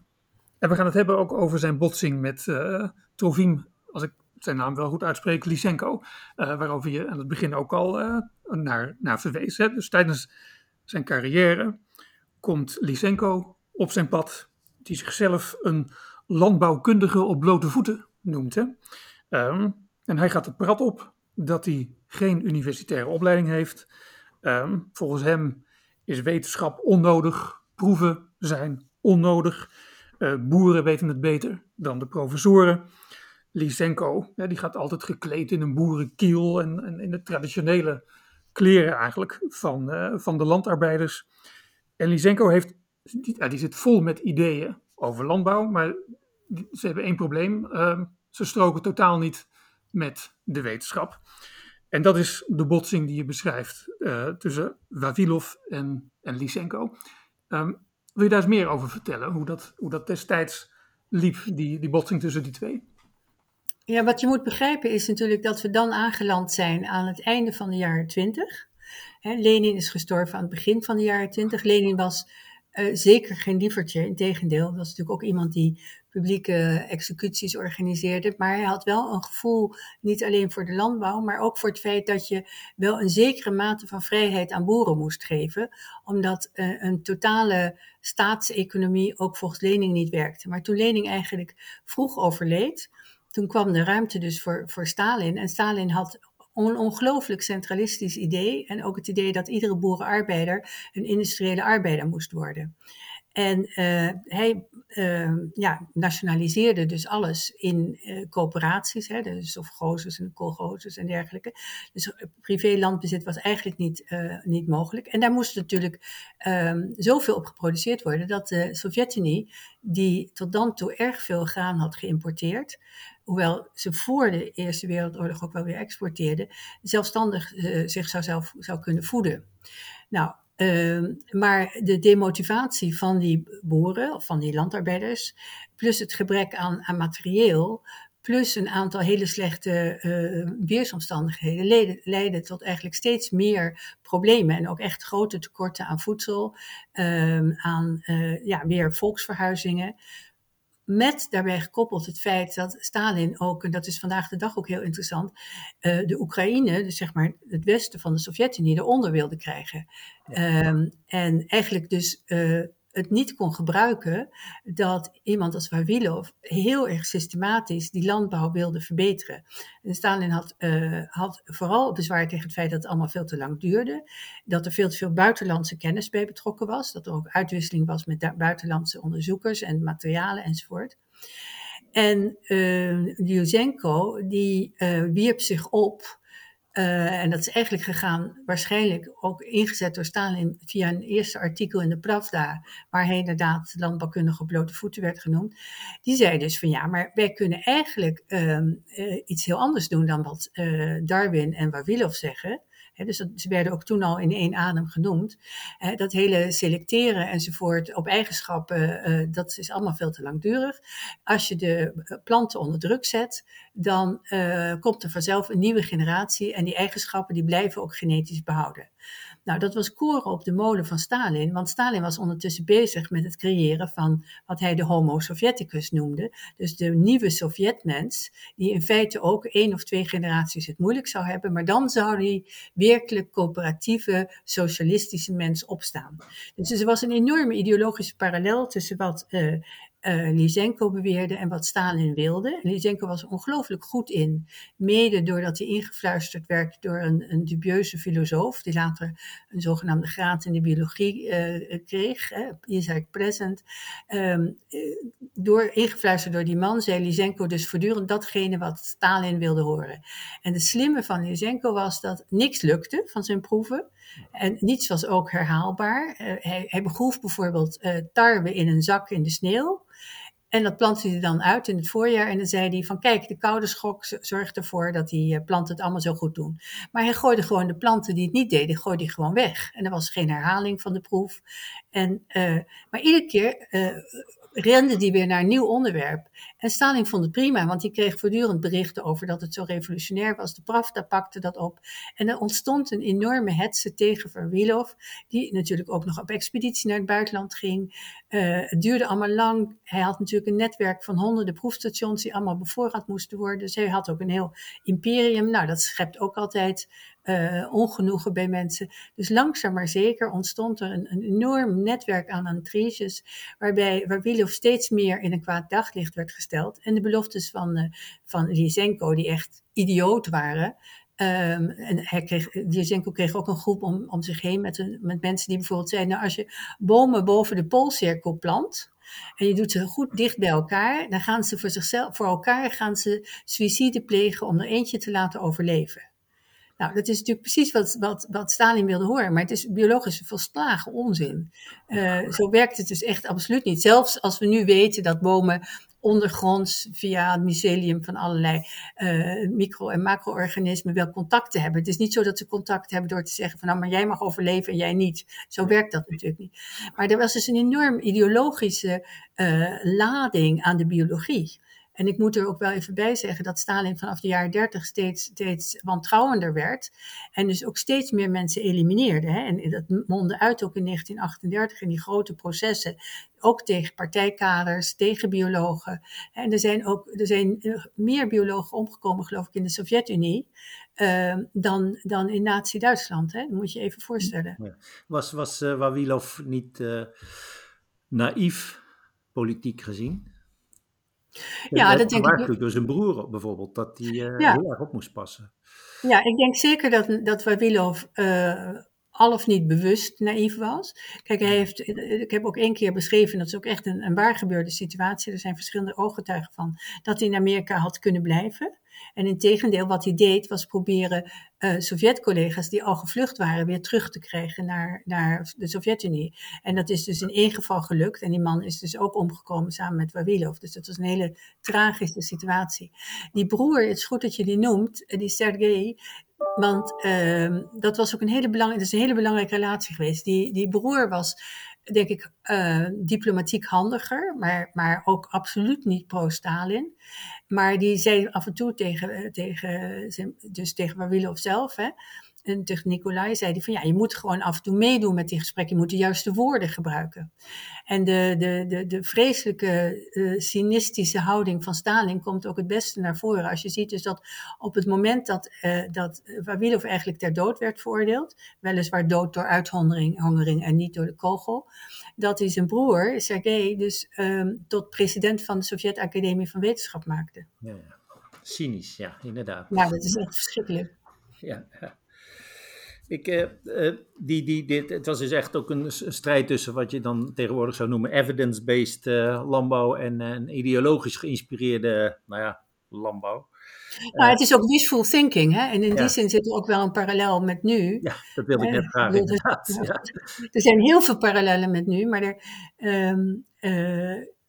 Speaker 1: en we gaan het hebben ook over zijn botsing met uh, Trovim, als ik zijn naam wel goed uitspreken, Lysenko, uh, waarover je aan het begin ook al uh, naar, naar verwees. Hè. Dus tijdens zijn carrière komt Lysenko op zijn pad, die zichzelf een landbouwkundige op blote voeten noemt. Hè. Um, en hij gaat het prat op dat hij geen universitaire opleiding heeft. Um, volgens hem is wetenschap onnodig, proeven zijn onnodig. Uh, boeren weten het beter dan de professoren. Lysenko, die gaat altijd gekleed in een boerenkiel en, in de traditionele kleren eigenlijk van, uh, van de landarbeiders. En Lysenko heeft, die, die zit vol met ideeën over landbouw, maar ze hebben één probleem. Uh, ze stroken totaal niet met de wetenschap. En dat is de botsing die je beschrijft uh, tussen Vavilov en, en Lysenko. Um, wil je daar eens meer over vertellen, hoe dat, hoe dat destijds liep, die, die botsing tussen die twee?
Speaker 4: Ja, wat je moet begrijpen is natuurlijk dat we dan aangeland zijn aan het einde van de jaren twintig. Lenin is gestorven aan het begin van de jaren twintig. Lenin was uh, zeker geen lievertje, integendeel. Dat was natuurlijk ook iemand die publieke executies organiseerde. Maar hij had wel een gevoel, niet alleen voor de landbouw, maar ook voor het feit dat je wel een zekere mate van vrijheid aan boeren moest geven. Omdat uh, een totale staatseconomie ook volgens Lenin niet werkte. Maar toen Lenin eigenlijk vroeg overleed, toen kwam de ruimte dus voor, voor Stalin. En Stalin had een ongelooflijk centralistisch idee. En ook het idee dat iedere boerenarbeider een industriële arbeider moest worden. En uh, hij uh, ja, nationaliseerde dus alles in uh, coöperaties, hè, dus of gozes en kolgozes en dergelijke. Dus privé-landbezit was eigenlijk niet, niet mogelijk. En daar moest natuurlijk um, zoveel op geproduceerd worden dat de Sovjet-Unie, die tot dan toe erg veel graan had geïmporteerd, hoewel ze voor de Eerste Wereldoorlog ook wel weer exporteerden, zelfstandig zich zou, zelf, zou kunnen voeden. Nou, uh, maar de demotivatie van die boeren, of van die landarbeiders, plus het gebrek aan, aan materieel, plus een aantal hele slechte uh, weersomstandigheden, leiden, tot eigenlijk steeds meer problemen en ook echt grote tekorten aan voedsel, uh, aan uh, ja, weer volksverhuizingen. Met daarbij gekoppeld het feit dat Stalin ook, en dat is vandaag de dag ook heel interessant, uh, de Oekraïne, dus zeg maar het westen van de Sovjet-Unie, eronder wilde krijgen. Um, en eigenlijk dus uh, het niet kon gebruiken dat iemand als Vavilov heel erg systematisch die landbouw wilde verbeteren. En Stalin had, uh, had vooral bezwaar tegen het feit dat het allemaal veel te lang duurde, dat er veel te veel buitenlandse kennis bij betrokken was, dat er ook uitwisseling was met buitenlandse onderzoekers en materialen enzovoort. En uh, die uh, wierp zich op uh, en dat is eigenlijk gegaan, waarschijnlijk ook ingezet door Stalin via een eerste artikel in de Pravda, waar hij inderdaad landbouwkundige blote voeten werd genoemd. Die zei dus van ja, maar wij kunnen eigenlijk um, uh, iets heel anders doen dan wat uh, Darwin en Wawilov zeggen. Dus ze werden ook toen al in één adem genoemd. Dat hele selecteren enzovoort op eigenschappen, uh, dat is allemaal veel te langdurig. Als je de planten onder druk zet, dan uh, komt er vanzelf een nieuwe generatie en die eigenschappen die blijven ook genetisch behouden. Nou, dat was koren op de molen van Stalin, want Stalin was ondertussen bezig met het creëren van wat hij de Homo Sovieticus noemde. Dus de nieuwe Sovjetmens, die in feite ook één of twee generaties het moeilijk zou hebben, maar dan zou die werkelijk coöperatieve, socialistische mens opstaan. Dus er was een enorme ideologische parallel tussen wat uh, uh, Lysenko beweerde en wat Stalin wilde. En Lysenko was ongelooflijk goed in, mede doordat hij ingefluisterd werd door een, een dubieuze filosoof, die later een zogenaamde graad in de biologie uh, kreeg, hè, Isaac Present. Um, door, ingefluisterd door die man zei Lysenko dus voortdurend datgene wat Stalin wilde horen. En het slimme van Lysenko was dat niks lukte van zijn proeven. En niets was ook herhaalbaar. Uh, hij, hij begroef bijvoorbeeld uh, tarwe in een zak in de sneeuw. En dat plantte hij dan uit in het voorjaar. En dan zei hij van kijk, de koude schok zorgt ervoor dat die eh, planten het allemaal zo goed doen. Maar hij gooide gewoon de planten die het niet deden, gooide hij gewoon weg. En er was geen herhaling van de proef. En, maar iedere keer rende die weer naar een nieuw onderwerp. En Stalin vond het prima, want die kreeg voortdurend berichten over dat het zo revolutionair was. De Pravda pakte dat op. En er ontstond een enorme hetze tegen Verwilov, die natuurlijk ook nog op expeditie naar het buitenland ging. Uh, het duurde allemaal lang. Hij had natuurlijk een netwerk van honderden proefstations die allemaal bevoorraad moesten worden. Dus hij had ook een heel imperium. Nou, dat schept ook altijd uh, ongenoegen bij mensen. Dus langzaam maar zeker ontstond er een, een enorm netwerk aan intriges, waarbij Warwilov steeds meer in een kwaad daglicht werd gesteld. En de beloftes van, uh, van Lysenko, die echt idioot waren, Um, en hij kreeg, Lysenko kreeg ook een groep om, om zich heen met, een, met mensen die bijvoorbeeld zeiden, nou als je bomen boven de poolcirkel plant, en je doet ze goed dicht bij elkaar, dan gaan ze voor zichzelf, voor elkaar gaan ze suïcide plegen om er eentje te laten overleven. Nou, dat is natuurlijk precies wat, wat, wat Stalin wilde horen, maar het is biologisch volslagen onzin. Uh, zo werkt het dus echt absoluut niet. Zelfs als we nu weten dat bomen ondergronds via het mycelium van allerlei uh, micro- en macro-organismen wel contacten hebben. Het is niet zo dat ze contact hebben door te zeggen van nou, maar jij mag overleven en jij niet. Zo werkt dat natuurlijk niet. Maar er was dus een enorm ideologische uh, lading aan de biologie. En ik moet er ook wel even bij zeggen dat Stalin vanaf de jaren 30 steeds, steeds wantrouwender werd. En dus ook steeds meer mensen elimineerde. Hè. En dat mondde uit ook in 1938 in die grote processen. Ook tegen partijkaders, tegen biologen. En er zijn ook er zijn meer biologen omgekomen, geloof ik, in de Sovjet-Unie. Uh, dan, dan in Nazi-Duitsland. Dat moet je even voorstellen.
Speaker 3: Was, was uh, Wawilov niet uh, naïef, politiek gezien?
Speaker 4: Ja, dat denk
Speaker 3: ik. door zijn broer bijvoorbeeld, dat hij uh, ja. heel erg op moest passen.
Speaker 4: Ja, ik denk zeker dat, dat Wawilov uh, al of niet bewust naïef was. Kijk, hij heeft, ik heb ook één keer beschreven, dat is ook echt een, een waar gebeurde situatie. Er zijn verschillende ooggetuigen van, dat hij in Amerika had kunnen blijven. En in tegendeel, wat hij deed, was proberen uh, Sovjet-collega's die al gevlucht waren, weer terug te krijgen naar, naar de Sovjet-Unie. En dat is dus in één geval gelukt. En die man is dus ook omgekomen samen met Wawilov. Dus dat was een hele tragische situatie. Die broer, het is goed dat je die noemt, die Sergei, want uh, dat was ook een hele, belang, dat is een hele belangrijke relatie geweest. Die, die broer was denk ik, uh, diplomatiek handiger, maar, maar ook absoluut niet pro-Stalin. Maar die zei af en toe tegen, tegen, dus tegen Wawilov zelf, hè, en tegen Nicolai zei hij van ja, je moet gewoon af en toe meedoen met die gesprekken. Je moet de juiste woorden gebruiken. En de, de, de, de vreselijke uh, cynistische houding van Stalin komt ook het beste naar voren. Als je ziet dus dat op het moment dat, uh, dat Wawilov eigenlijk ter dood werd veroordeeld, weliswaar dood door uithongering en niet door de kogel, dat hij zijn broer, Sergei, dus um, tot president van de Sovjet-Academie van Wetenschap maakte.
Speaker 3: Ja, ja. Cynisch, ja, inderdaad.
Speaker 4: Ja, dat is echt verschrikkelijk.
Speaker 3: Ja, ja. Ik, uh, die, die, dit, het was dus echt ook een strijd tussen wat je dan tegenwoordig zou noemen evidence-based uh, landbouw en uh, ideologisch geïnspireerde nou ja, landbouw.
Speaker 4: Nou, het is ook wishful thinking, hè? en in ja. die zin zit er ook wel een parallel met nu.
Speaker 3: Ja, dat wilde ik net vragen, inderdaad.
Speaker 4: Ja. [laughs] Er zijn heel veel parallellen met nu, maar er, um,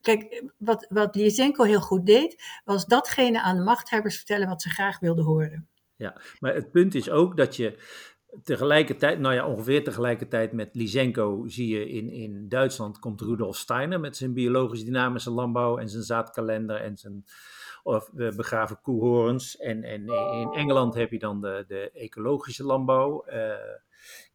Speaker 4: kijk, wat, wat Lysenko heel goed deed, was datgene aan de machthebbers vertellen wat ze graag wilden horen.
Speaker 3: Ja, maar het punt is ook dat je tegelijkertijd, nou ja, ongeveer tegelijkertijd met Lysenko zie je in, in Duitsland komt Rudolf Steiner met zijn biologisch dynamische landbouw en zijn zaadkalender en zijn of de begraven koehorens. En, en in Engeland heb je dan de, de ecologische landbouw.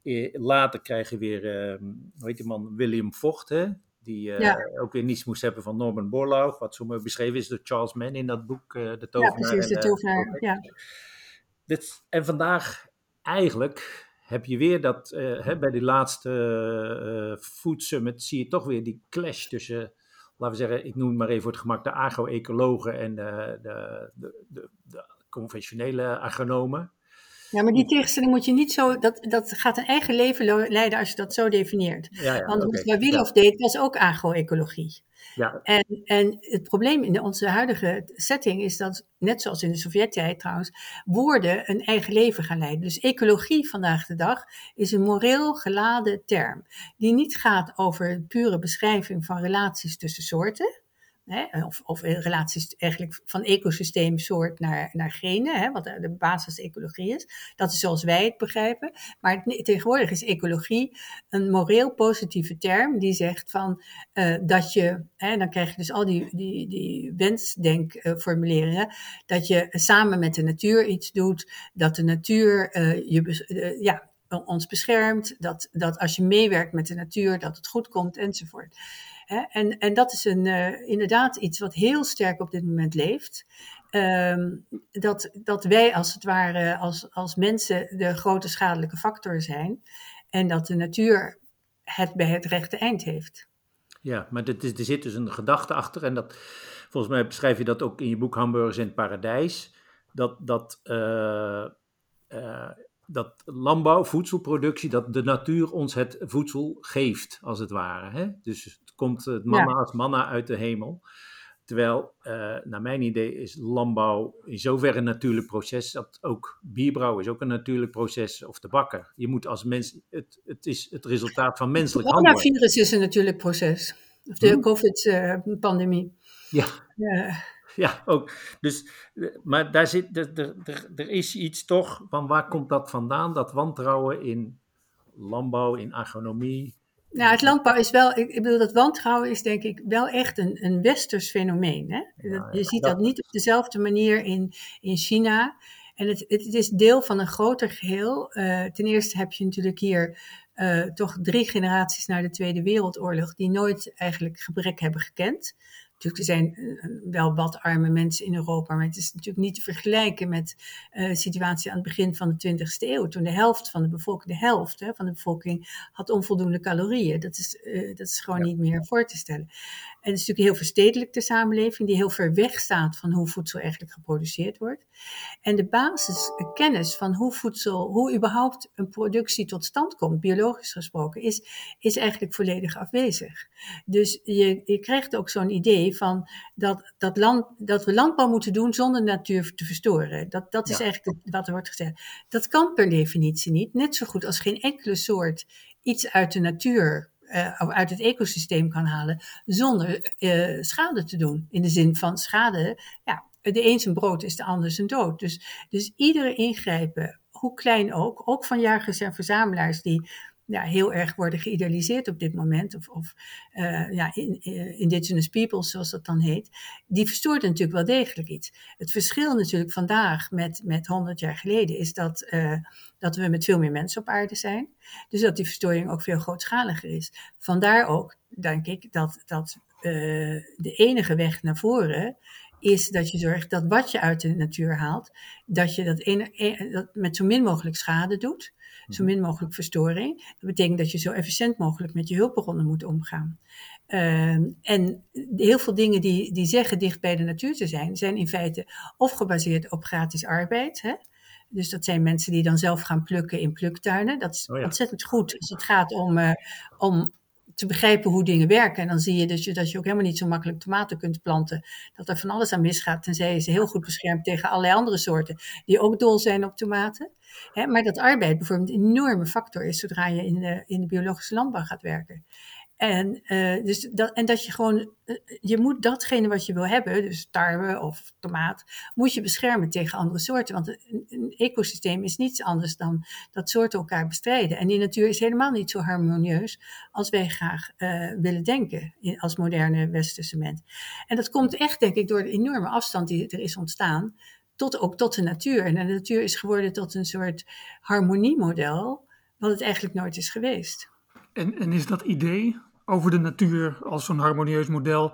Speaker 3: Uh, later krijg je weer, uh, hoe heet die man, William Vocht, hè? die uh, ja. ook weer niets moest hebben van Norman Borlaug, wat zo mooi beschreven is door Charles Mann in dat boek, De Tovenaar.
Speaker 4: Ja, precies, De Tovenaar, ja.
Speaker 3: Dit, en vandaag eigenlijk heb je weer dat, hè, bij die laatste Food Summit zie je toch weer die clash tussen laten we zeggen, ik noem het maar even voor het gemak de agro-ecologen en de, de, de, de, conventionele agronomen.
Speaker 4: Ja, maar die tegenstelling moet je niet zo. Dat, dat gaat een eigen leven leiden als je dat zo definieert. Ja, ja, Want okay. wat Wilof ja. deed, was ook agro-ecologie. Ja. En, en het probleem in onze huidige setting is dat, net zoals in de Sovjet-tijd trouwens, woorden een eigen leven gaan leiden. Dus ecologie vandaag de dag is een moreel geladen term, die niet gaat over pure beschrijving van relaties tussen soorten. Hè, of, of relaties eigenlijk van ecosysteemsoort naar, naar genen, hè, wat de basis ecologie is. Dat is zoals wij het begrijpen. Maar tegenwoordig is ecologie een moreel positieve term die zegt van uh, dat je, hè, dan krijg je dus al die, die, die wensdenkformuleringen, dat je samen met de natuur iets doet, dat de natuur uh, je, uh, ja, ons beschermt, dat, dat als je meewerkt met de natuur, dat het goed komt enzovoort. En, en dat is een, uh, inderdaad iets wat heel sterk op dit moment leeft. Um, dat, dat wij als het ware als, als mensen de grote schadelijke factor zijn. En dat de natuur het bij het rechte eind heeft.
Speaker 3: Ja, maar er, zit dus een gedachte achter. En dat, volgens mij beschrijf je dat ook in je boek Hamburgers in het Paradijs. Dat, dat uh, uh, dat landbouw, voedselproductie, dat de natuur ons het voedsel geeft, als het ware. Hè? Dus komt het manna als manna uit de hemel. Terwijl, uh, naar mijn idee, is landbouw in zoverre een natuurlijk proces dat ook bierbrouwen is ook een natuurlijk proces, of de bakker. Je moet als mens, het, het is het resultaat van menselijk handelen. Het
Speaker 4: coronavirus is een natuurlijk proces, of de hm? COVID-pandemie.
Speaker 3: Ja. ja ja, ook. Dus, maar daar zit, er, er, er is iets toch van waar komt dat vandaan, dat wantrouwen in landbouw, in agronomie?
Speaker 4: Nou, het landbouw is wel, ik, bedoel, dat wantrouwen is denk ik wel echt een, een westers fenomeen. Hè? Je ziet dat, niet op dezelfde manier in, in China. En het, het, is deel van een groter geheel. Uh, ten eerste heb je natuurlijk hier uh, toch drie generaties na de Tweede Wereldoorlog die nooit eigenlijk gebrek hebben gekend. Natuurlijk, er zijn eh, wel wat arme mensen in Europa, maar het is natuurlijk niet te vergelijken met uh, de situatie aan het begin van de 20e eeuw, toen de helft van de bevolking, de helft hè, van de bevolking, had onvoldoende calorieën. Dat is, uh, dat is gewoon ja. niet meer voor te stellen. En het is natuurlijk heel verstedelijkte samenleving, die heel ver weg staat van hoe voedsel eigenlijk geproduceerd wordt. En de basiskennis van hoe voedsel, hoe überhaupt een productie tot stand komt, biologisch gesproken, is, is eigenlijk volledig afwezig. Dus je, je krijgt ook zo'n idee van dat, dat, land, dat we landbouw moeten doen zonder de natuur te verstoren. Dat, dat is ja. eigenlijk wat er wordt gezegd. Dat kan per definitie niet, net zo goed als geen enkele soort iets uit de natuur uh, of uit het ecosysteem kan halen zonder uh, schade te doen. In de zin van schade, ja, de een zijn brood is de ander zijn dood. Dus, dus iedere ingrijpen, hoe klein ook, ook van jagers en verzamelaars die ja, heel erg worden geïdealiseerd op dit moment, of, of uh, ja, in, in, indigenous peoples zoals dat dan heet, die verstoort natuurlijk wel degelijk iets. Het verschil natuurlijk vandaag met, met 100 jaar geleden is dat, uh, dat we met veel meer mensen op aarde zijn. Dus dat die verstoring ook veel grootschaliger is. Vandaar ook, denk ik, dat, dat uh, de enige weg naar voren is dat je zorgt dat wat je uit de natuur haalt, dat je dat, ene, dat met zo min mogelijk schade doet zo min mogelijk verstoring. Dat betekent dat je zo efficiënt mogelijk met je hulpbronnen moet omgaan. Uh, en heel veel dingen die, die zeggen dicht bij de natuur te zijn, zijn in feite of gebaseerd op gratis arbeid. Hè? Dus dat zijn mensen die dan zelf gaan plukken in pluktuinen. Dat is oh ja. ontzettend goed als het gaat om, uh, om te begrijpen hoe dingen werken. En dan zie je dat je, dat je ook helemaal niet zo makkelijk tomaten kunt planten. Dat er van alles aan misgaat, tenzij ze heel goed beschermt tegen allerlei andere soorten die ook dol zijn op tomaten. maar dat arbeid bijvoorbeeld een enorme factor is zodra je in de, in de biologische landbouw gaat werken. En, uh, dus dat, en dat je gewoon, uh, je moet datgene wat je wil hebben, dus tarwe of tomaat, moet je beschermen tegen andere soorten. Want een, ecosysteem is niets anders dan dat soorten elkaar bestrijden. En die natuur is helemaal niet zo harmonieus als wij graag uh, willen denken als moderne westerse mens. En dat komt echt, denk ik, door de enorme afstand die er is ontstaan, tot, ook tot de natuur. En de natuur is geworden tot een soort harmoniemodel, wat het eigenlijk nooit is geweest.
Speaker 1: En, en is dat idee over de natuur als zo'n harmonieus model,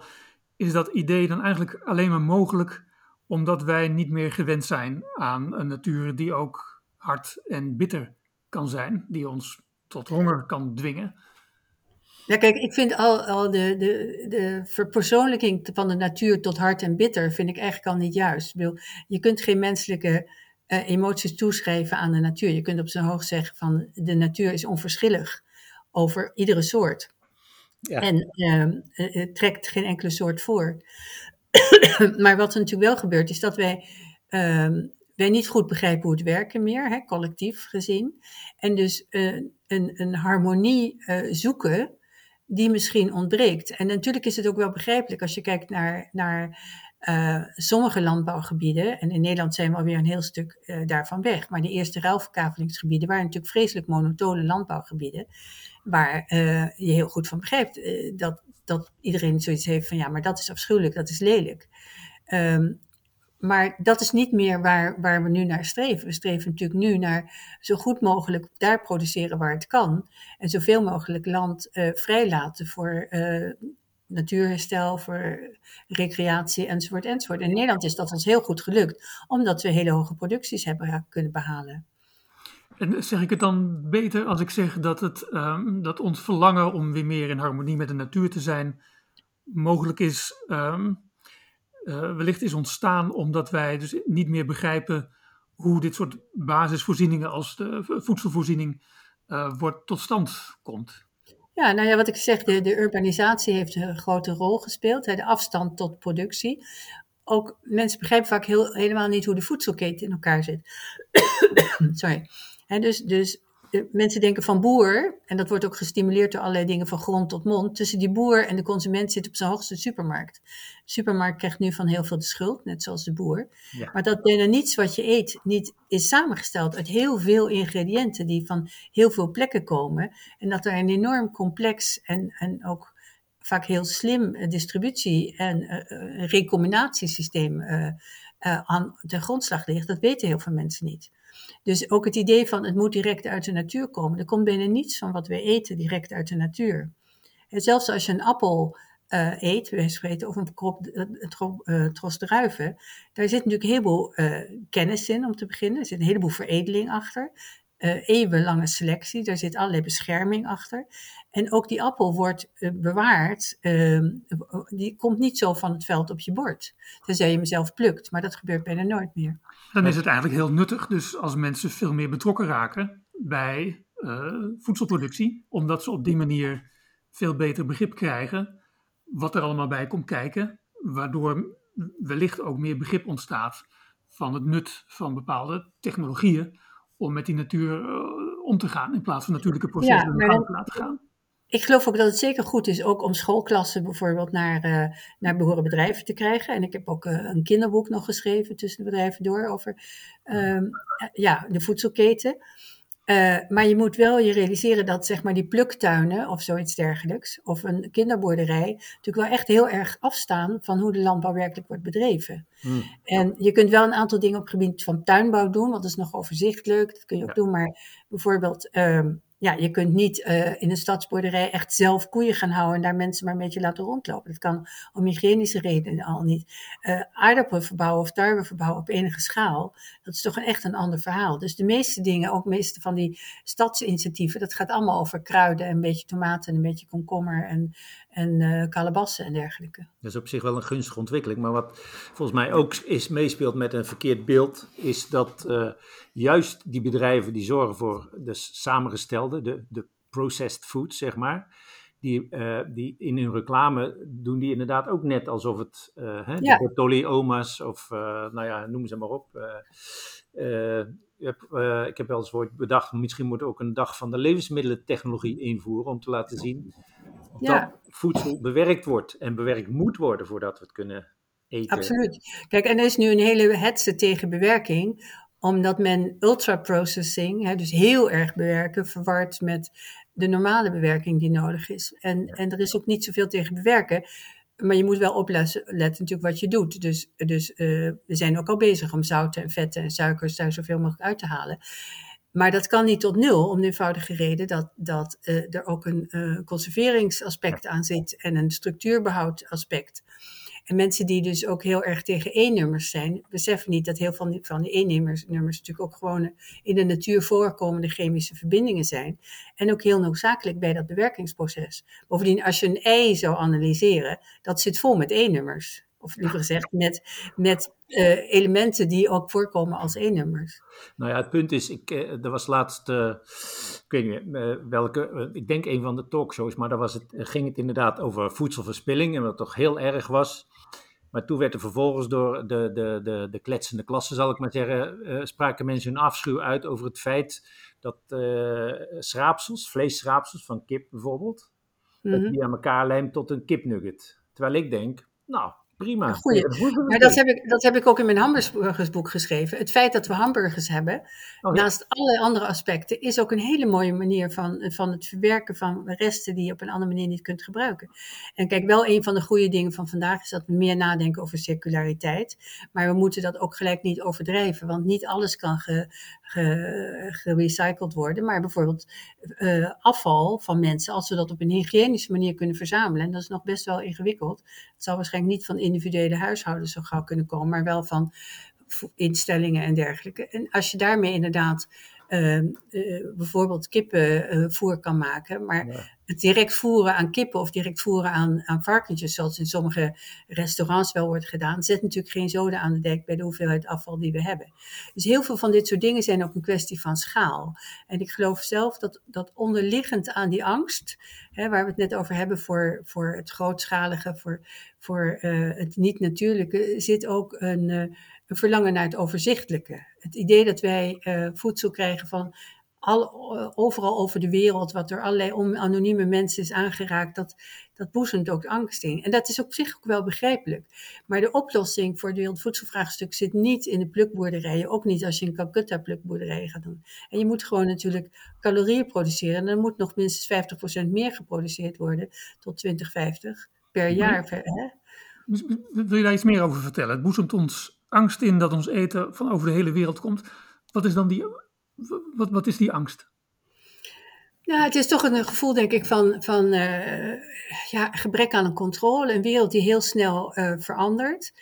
Speaker 1: is dat idee dan eigenlijk alleen maar mogelijk omdat wij niet meer gewend zijn aan een natuur die ook hard en bitter kan zijn, die ons tot honger kan dwingen.
Speaker 4: Ja, kijk, ik vind al, al de, de, de verpersoonlijking van de natuur tot hard en bitter, vind ik eigenlijk al niet juist. Je kunt geen menselijke uh, emoties toeschrijven aan de natuur. Je kunt op zijn hoogst zeggen van de natuur is onverschillig over iedere soort. En uh, het trekt geen enkele soort voor. [coughs] maar wat er natuurlijk wel gebeurt, is dat wij, uh, wij niet goed begrijpen hoe het werken meer, hè, collectief gezien. En dus uh, een, een harmonie uh, zoeken die misschien ontbreekt. En natuurlijk is het ook wel begrijpelijk als je kijkt naar, naar uh, sommige landbouwgebieden, en in Nederland zijn we alweer een heel stuk uh, daarvan weg, maar de eerste ruilverkavelingsgebieden waren natuurlijk vreselijk monotone landbouwgebieden, waar uh, je heel goed van begrijpt dat, dat iedereen zoiets heeft van ja, maar dat is afschuwelijk, dat is lelijk. Um, maar dat is niet meer waar, waar we nu naar streven. We streven natuurlijk nu naar zo goed mogelijk daar produceren waar het kan. En zoveel mogelijk land uh, vrijlaten voor natuurherstel, voor recreatie enzovoort enzovoort. In Nederland is dat ons heel goed gelukt, omdat we hele hoge producties hebben kunnen behalen.
Speaker 1: En zeg ik het dan beter als ik zeg dat, het, um, dat ons verlangen om weer meer in harmonie met de natuur te zijn mogelijk is, um, uh, wellicht is ontstaan omdat wij dus niet meer begrijpen hoe dit soort basisvoorzieningen als de voedselvoorziening uh, wordt tot stand komt?
Speaker 4: Ja, nou ja, wat ik zeg, de, de urbanisatie heeft een grote rol gespeeld, de afstand tot productie. Ook mensen begrijpen vaak heel, helemaal niet hoe de voedselketen in elkaar zit. [coughs] Sorry. Hè, dus, dus mensen denken van boer, en dat wordt ook gestimuleerd door allerlei dingen van grond tot mond. Tussen die boer en de consument zit op zijn hoogste supermarkt. De supermarkt krijgt nu van heel veel de schuld, net zoals de boer. Ja. Maar dat bijna niets wat je eet niet is samengesteld uit heel veel ingrediënten die van heel veel plekken komen. En dat er een enorm complex en, en ook vaak heel slim distributie- en uh, recombinatiesysteem uh, uh, aan de grondslag ligt. Dat weten heel veel mensen niet. Dus ook het idee van het moet direct uit de natuur komen. Er komt bijna niets van wat we eten direct uit de natuur. En zelfs als je een appel uh, eet, spreken, of een krop, uh, tros druiven, daar zit natuurlijk een heleboel kennis in om te beginnen. Er zit een heleboel veredeling achter. Eeuwenlange selectie, daar zit allerlei bescherming achter. En ook die appel wordt bewaard, ehm, die komt niet zo van het veld op je bord. Tenzij je hem zelf plukt, maar dat gebeurt bijna nooit meer.
Speaker 1: Dan is het eigenlijk heel nuttig, dus als mensen veel meer betrokken raken bij uh, voedselproductie, omdat ze op die manier veel beter begrip krijgen wat er allemaal bij komt kijken, waardoor wellicht ook meer begrip ontstaat van het nut van bepaalde technologieën om met die natuur uh, om te gaan in plaats van natuurlijke processen ja, gang te laten gaan
Speaker 4: ik geloof ook dat het zeker goed is ook om schoolklassen bijvoorbeeld naar, uh, naar behoren bedrijven te krijgen. En ik heb ook uh, een kinderboek nog geschreven tussen de bedrijven door over uh, ja, de voedselketen. Uh, maar je moet wel je realiseren dat zeg maar die pluktuinen of zoiets dergelijks, of een kinderboerderij, natuurlijk wel echt heel erg afstaan van hoe de landbouw werkelijk wordt bedreven. Hmm. En je kunt wel een aantal dingen op het gebied van tuinbouw doen, want dat is nog overzichtelijk, dat kun je ook ja. doen, maar bijvoorbeeld ehm, ja, je kunt niet uh, in een stadsboerderij echt zelf koeien gaan houden en daar mensen maar een beetje laten rondlopen. Dat kan om hygiënische redenen al niet. Uh, aardappelen verbouwen of tarwe op enige schaal, dat is toch echt een ander verhaal. Dus de meeste dingen, ook de meeste van die stadsinitiatieven, dat gaat allemaal over kruiden, een beetje tomaten, en een beetje komkommer en, en uh, kalebassen en dergelijke.
Speaker 3: Dat is op zich wel een gunstige ontwikkeling. Maar wat volgens mij ook is, meespeelt met een verkeerd beeld, is dat uh, juist die bedrijven die zorgen voor de samengestelde, de, de processed food, zeg maar. Die, uh, die in hun reclame doen die inderdaad ook net alsof het hè, ja. de Bertolli oma's of nou ja, noem ze maar op. Heb, uh, ik heb wel eens ooit bedacht, misschien moet ook een dag van de levensmiddelentechnologie invoeren om te laten zien
Speaker 4: Ja.
Speaker 3: voedsel bewerkt wordt en bewerkt moet worden voordat we het kunnen eten.
Speaker 4: Absoluut. Kijk, en er is nu een hele hetze tegen bewerking, omdat men ultra-processing, hè, dus heel erg bewerken, verward met de normale bewerking die nodig is. En, en er is ook niet zoveel tegen bewerken, maar je moet wel opletten letten natuurlijk wat je doet. Dus, dus eh, we zijn ook al bezig om zouten en vetten en suikers daar zoveel mogelijk uit te halen. Maar dat kan niet tot nul, om de eenvoudige reden dat, dat eh, er ook een eh, conserveringsaspect aan zit en een structuurbehoudaspect. En mensen die dus ook heel erg tegen E-nummers zijn, beseffen niet dat heel veel van die, van die E-nummers nummers natuurlijk ook gewoon in de natuur voorkomende chemische verbindingen zijn. En ook heel noodzakelijk bij dat bewerkingsproces. Bovendien, als je een ei zou analyseren, dat zit vol met E-nummers. Of liever gezegd, met, met eh, elementen die ook voorkomen als E-nummers.
Speaker 3: Nou ja, het punt is, ik, eh, er was laatst, eh, ik weet niet meer welke, ik denk een van de talkshows, maar daar was het, ging het inderdaad over voedselverspilling en wat toch heel erg was. Maar toen werd er vervolgens door de, de, de, de kletsende klasse, zal ik maar zeggen, spraken mensen hun afschuw uit over het feit dat schraapsels, vleesschraapsels van kip bijvoorbeeld, dat
Speaker 4: Mhm.
Speaker 3: die aan elkaar lijmt tot een kipnugget. Terwijl ik denk, nou, prima.
Speaker 4: Goeie. Maar dat heb, ik, dat heb ik ook in mijn hamburgersboek geschreven. Het feit dat we hamburgers hebben,
Speaker 3: Oh, ja.
Speaker 4: naast allerlei andere aspecten, is ook een hele mooie manier van, van het verwerken van resten die je op een andere manier niet kunt gebruiken. En kijk, wel een van de goede dingen van vandaag is dat we meer nadenken over circulariteit. Maar we moeten dat ook gelijk niet overdrijven, want niet alles kan ge, ge- gerecycled worden. Maar bijvoorbeeld eh, afval van mensen, als we dat op een hygiënische manier kunnen verzamelen, en dat is nog best wel ingewikkeld. Het zal waarschijnlijk niet van individuele huishoudens zo gauw kunnen komen, maar wel van instellingen en dergelijke. En als je daarmee inderdaad eh, eh, bijvoorbeeld kippenvoer kan maken, maar
Speaker 3: Ja.
Speaker 4: het direct voeren aan kippen of direct voeren aan, aan varkentjes, zoals in sommige restaurants wel wordt gedaan, zet natuurlijk geen zoden aan de dek bij de hoeveelheid afval die we hebben. Dus heel veel van dit soort dingen zijn ook een kwestie van schaal. En ik geloof zelf dat, dat onderliggend aan die angst, hè, waar we het net over hebben voor, voor het grootschalige, voor, voor eh, het niet-natuurlijke, zit ook een, eh, een verlangen naar het overzichtelijke. Het idee dat wij eh, voedsel krijgen van al, eh, overal over de wereld, wat door allerlei on- anonieme mensen is aangeraakt, dat, dat boezemt ook angst in. En dat is op zich ook wel begrijpelijk. Maar de oplossing voor het wereldvoedselvraagstuk zit niet in de plukboerderijen, ook niet als je een Calcutta plukboerderij gaat doen. En je moet gewoon natuurlijk calorieën produceren en er moet nog minstens 50% meer geproduceerd worden tot 2050 per jaar.
Speaker 1: Wil je daar iets meer over vertellen? Het boezemt ons angst in dat ons eten van over de hele wereld komt. Wat is dan die, wat, wat is die angst?
Speaker 4: Nou, het is toch een gevoel, denk ik, van, van eh, ja, gebrek aan een controle. Een wereld die heel snel eh, verandert.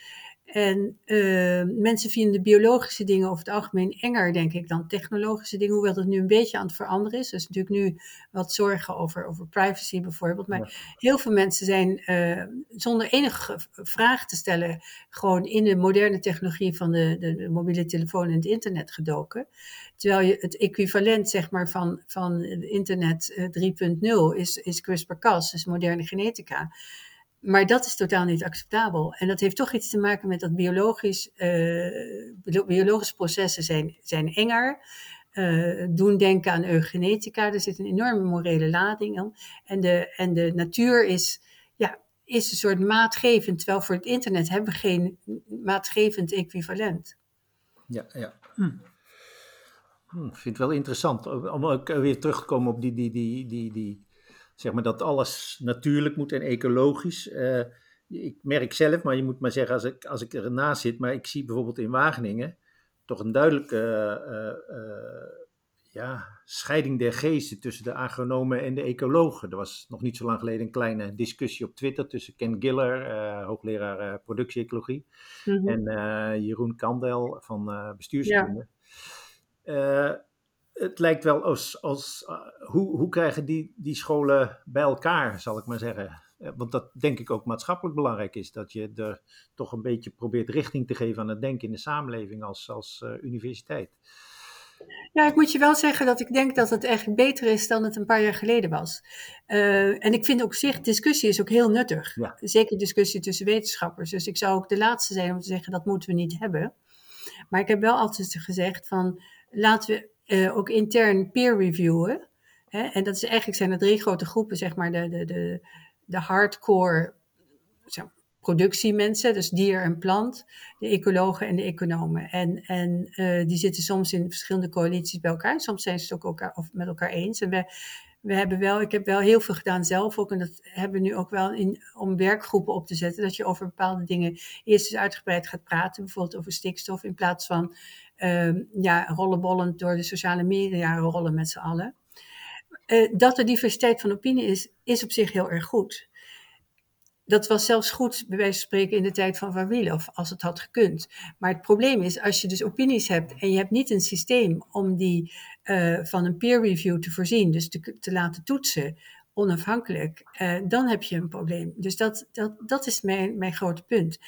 Speaker 4: En eh, mensen vinden biologische dingen over het algemeen enger, denk ik, dan technologische dingen. Hoewel dat nu een beetje aan het veranderen is. Er is natuurlijk nu wat zorgen over, over privacy bijvoorbeeld. Maar heel veel mensen zijn eh, zonder enige vraag te stellen gewoon in de moderne technologie van de, de, de mobiele telefoon en het internet gedoken. Terwijl je het equivalent zeg maar, van, van internet eh, 3.0 is, is CRISPR-Cas, dus moderne genetica. Maar dat is totaal niet acceptabel. En dat heeft toch iets te maken met dat biologisch, eh, bio- biologische processen zijn, zijn enger. eh, doen denken aan eugenetica. Er zit een enorme morele lading aan. En de, en de natuur is, ja, is een soort maatgevend. Terwijl voor het internet hebben we geen maatgevend equivalent.
Speaker 3: Ja, ja. Hm, ik vind het wel interessant om ook weer terug te komen op die, die, die, die, die zeg maar dat alles natuurlijk moet en ecologisch. Eh, ik merk zelf, maar je moet maar zeggen als ik, als ik ernaast zit, maar ik zie bijvoorbeeld in Wageningen toch een duidelijke eh, eh, ja, scheiding der geesten tussen de agronomen en de ecologen. Er was nog niet zo lang geleden een kleine discussie op Twitter tussen Ken Giller, hoogleraar productie-ecologie,
Speaker 4: Mhm.
Speaker 3: en Jeroen Kandel van bestuurskunde. Eh, het lijkt wel als, als eh, hoe, hoe krijgen die, die scholen bij elkaar, zal ik maar zeggen. Eh, want dat denk ik ook maatschappelijk belangrijk is, dat je er toch een beetje probeert richting te geven aan het denken in de samenleving als, als eh, universiteit.
Speaker 4: Ja, ik moet je wel zeggen dat ik denk dat het eigenlijk beter is dan het een paar jaar geleden was. En ik vind ook op zich, discussie is ook heel nuttig.
Speaker 3: Ja.
Speaker 4: Zeker discussie tussen wetenschappers. Dus ik zou ook de laatste zijn om te zeggen dat moeten we niet hebben. Maar ik heb wel altijd gezegd van laten we eh, ook intern peer reviewen. Hè? En dat is eigenlijk zijn er drie grote groepen, zeg maar, de, de, de, de hardcore productiemensen, dus dier en plant, de ecologen en de economen. En, en uh, die zitten soms in verschillende coalities bij elkaar. Soms zijn ze het ook elkaar, of met elkaar eens. En we, we hebben wel, ik heb wel heel veel gedaan zelf ook. En dat hebben we nu ook wel in, om werkgroepen op te zetten. Dat je over bepaalde dingen eerst eens uitgebreid gaat praten. Bijvoorbeeld over stikstof. In plaats van uh, ja, rollenbollend door de sociale media rollen met z'n allen. Uh, dat er diversiteit van opinie is, is op zich heel erg goed dat was zelfs goed, bij wijze van spreken, in de tijd van Van of als het had gekund. Maar het probleem is, als je dus opinies hebt en je hebt niet een systeem om die uh, van een peer review te voorzien, dus te, te laten toetsen, onafhankelijk, uh, dan heb je een probleem. Dus dat, dat, dat is mijn, mijn grote punt.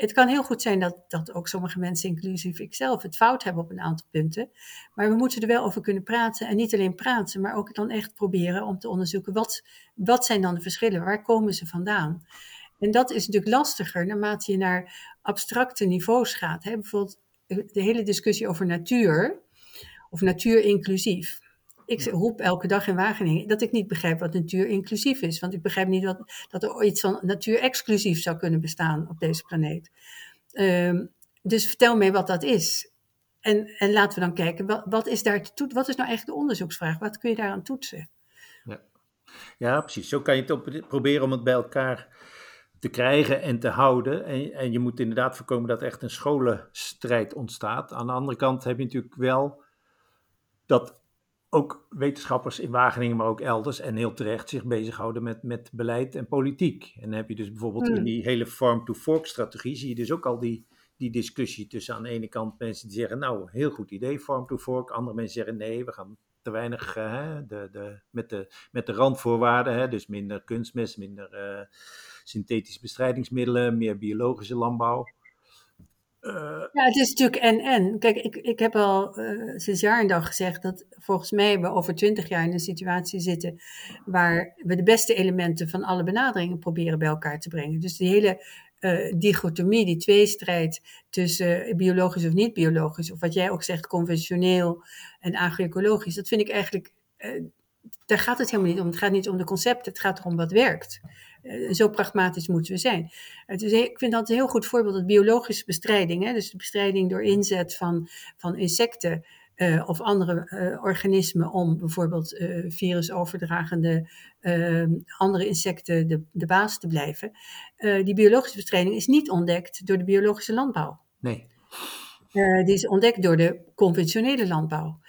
Speaker 4: Het kan heel goed zijn dat, dat ook sommige mensen, inclusief ikzelf, het fout hebben op een aantal punten. Maar we moeten er wel over kunnen praten. En niet alleen praten, maar ook dan echt proberen om te onderzoeken wat, wat zijn dan de verschillen? Waar komen ze vandaan? En dat is natuurlijk lastiger naarmate je naar abstracte niveaus gaat. Hè? Bijvoorbeeld de hele discussie over natuur of natuur inclusief. Ik roep elke dag in Wageningen dat ik niet begrijp wat natuur inclusief is. Want ik begrijp niet wat, dat er iets van natuur exclusief zou kunnen bestaan op deze planeet. Um, dus vertel mij wat dat is. En, en laten we dan kijken, wat, wat is daar te toetsen? Wat is nou eigenlijk de onderzoeksvraag? Wat kun je daaraan toetsen?
Speaker 3: Ja, ja precies. Zo kan je het op, proberen om het bij elkaar te krijgen en te houden. En, en je moet inderdaad voorkomen dat er echt een scholenstrijd ontstaat. Aan de andere kant heb je natuurlijk wel dat ook wetenschappers in Wageningen, maar ook elders en heel terecht zich bezighouden met, met beleid en politiek. En dan heb je dus bijvoorbeeld in die hele farm-to-fork-strategie, zie je dus ook al die, die discussie tussen aan de ene kant mensen die zeggen, nou, heel goed idee, farm-to-fork. Andere mensen zeggen, nee, we gaan te weinig uh, de, de, met, de, met de randvoorwaarden, hè, dus minder kunstmest, minder uh, synthetische bestrijdingsmiddelen, meer biologische landbouw.
Speaker 4: Uh, ja, het is natuurlijk en-en. Kijk, ik, ik heb al uh, sinds jaar en dag gezegd dat volgens mij we over twintig jaar in een situatie zitten waar we de beste elementen van alle benaderingen proberen bij elkaar te brengen. Dus die hele uh, dichotomie, die tweestrijd tussen biologisch of niet biologisch, of wat jij ook zegt, conventioneel en agroecologisch, dat vind ik eigenlijk, daar gaat het helemaal niet om. Het gaat niet om de concepten, het gaat erom wat werkt. Uh, zo pragmatisch moeten we zijn. Dus ik vind dat een heel goed voorbeeld, dat biologische bestrijding, hè, dus de bestrijding door inzet van, van insecten uh, of andere uh, organismen om bijvoorbeeld virusoverdragende andere insecten de, de baas te blijven. die biologische bestrijding is niet ontdekt door de biologische landbouw.
Speaker 3: Nee.
Speaker 4: die is ontdekt door de conventionele landbouw.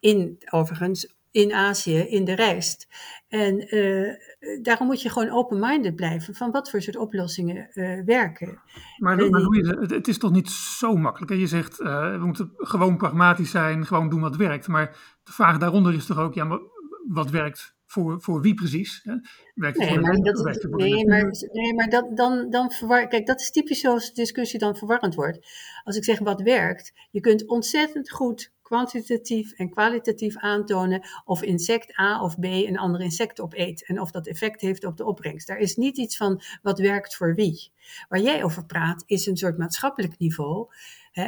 Speaker 4: in, overigens, in Azië, in de rijst. En uh, daarom moet je gewoon open-minded blijven van wat voor soort oplossingen uh, werken.
Speaker 1: Maar, maar het, het, is toch niet zo makkelijk? Je zegt, uh, we moeten gewoon pragmatisch zijn, gewoon doen wat werkt. Maar de vraag daaronder is toch ook, ja, maar wat werkt voor, voor wie precies? Hè?
Speaker 4: Werkt nee, maar, dat, nee, maar, nee, maar dat, dan, dan verwar, kijk, dat is typisch zoals de discussie dan verwarrend wordt. Als ik zeg wat werkt, je kunt ontzettend goed kwantitatief en kwalitatief aantonen of insect A of B een ander insect opeet en of dat effect heeft op de opbrengst. Daar is niet iets van wat werkt voor wie. Waar jij over praat is een soort maatschappelijk niveau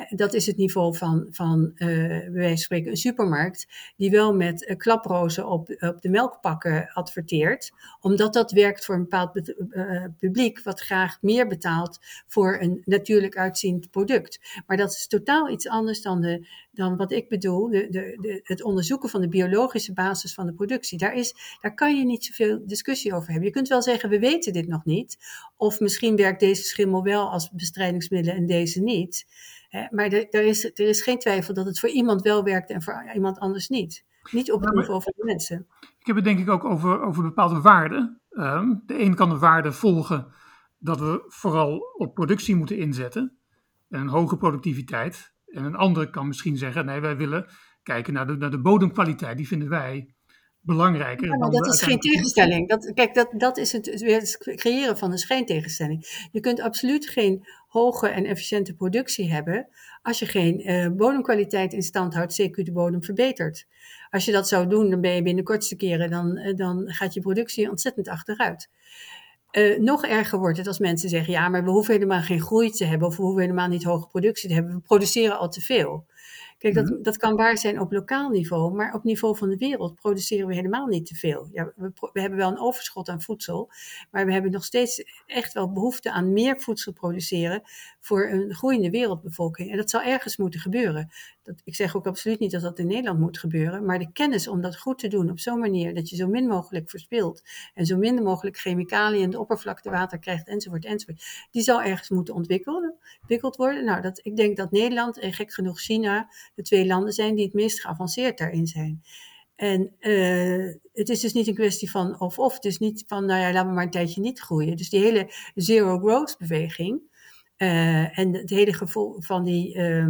Speaker 4: dat is het niveau van, van van spreken, een supermarkt, die wel met uh, klaprozen op, op de melkpakken adverteert, omdat dat werkt voor een bepaald uh, publiek, wat graag meer betaalt voor een natuurlijk uitziend product. Maar dat is totaal iets anders dan, de, dan wat ik bedoel, de, de, de, het onderzoeken van de biologische basis van de productie. Daar, is, daar kan je niet zoveel discussie over hebben. Je kunt wel zeggen, we weten dit nog niet, of misschien werkt deze schimmel wel als bestrijdingsmiddel en deze niet maar er, er, is, er is geen twijfel dat het voor iemand wel werkt en voor iemand anders niet. Niet op het niveau van de mensen.
Speaker 1: Ik heb het denk ik ook over, over bepaalde waarden. Um, de een kan de waarde volgen dat we vooral op productie moeten inzetten. En een hoge productiviteit. En een andere kan misschien zeggen, nee, wij willen kijken naar de, naar de bodemkwaliteit. Die vinden wij belangrijker.
Speaker 4: Ja, maar dat is geen tegenstelling. Dat, kijk, dat, dat is het, het creëren van een schijntegenstelling. Je kunt absoluut geen hoge en efficiënte productie hebben als je geen uh, bodemkwaliteit in stand houdt, CQ de bodem verbetert. Als je dat zou doen, dan ben je binnen kortste keren, dan, uh, dan gaat je productie ontzettend achteruit. Uh, nog erger wordt het als mensen zeggen, ja, maar we hoeven helemaal geen groei te hebben of we hoeven helemaal niet hoge productie te hebben. We produceren al te veel. Kijk, dat,
Speaker 1: Mhm.
Speaker 4: dat kan waar zijn op lokaal niveau, maar op niveau van de wereld produceren we helemaal niet te veel. Ja, we, we hebben wel een overschot aan voedsel, maar we hebben nog steeds echt wel behoefte aan meer voedsel produceren voor een groeiende wereldbevolking. En dat zal ergens moeten gebeuren. Dat, ik zeg ook absoluut niet dat dat in Nederland moet gebeuren, maar de kennis om dat goed te doen op zo'n manier dat je zo min mogelijk verspilt en zo min mogelijk chemicaliën in de oppervlaktewater krijgt enzovoort enzovoort, die zal ergens moeten ontwikkelen, ontwikkeld worden. Nou, dat, ik denk dat Nederland en gek genoeg China de twee landen zijn die het meest geavanceerd daarin zijn. En eh, het is dus niet een kwestie van of-of. Het is niet van, nou ja, laten we maar een tijdje niet groeien. Dus die hele zero growth beweging eh, en het hele gevoel van die eh,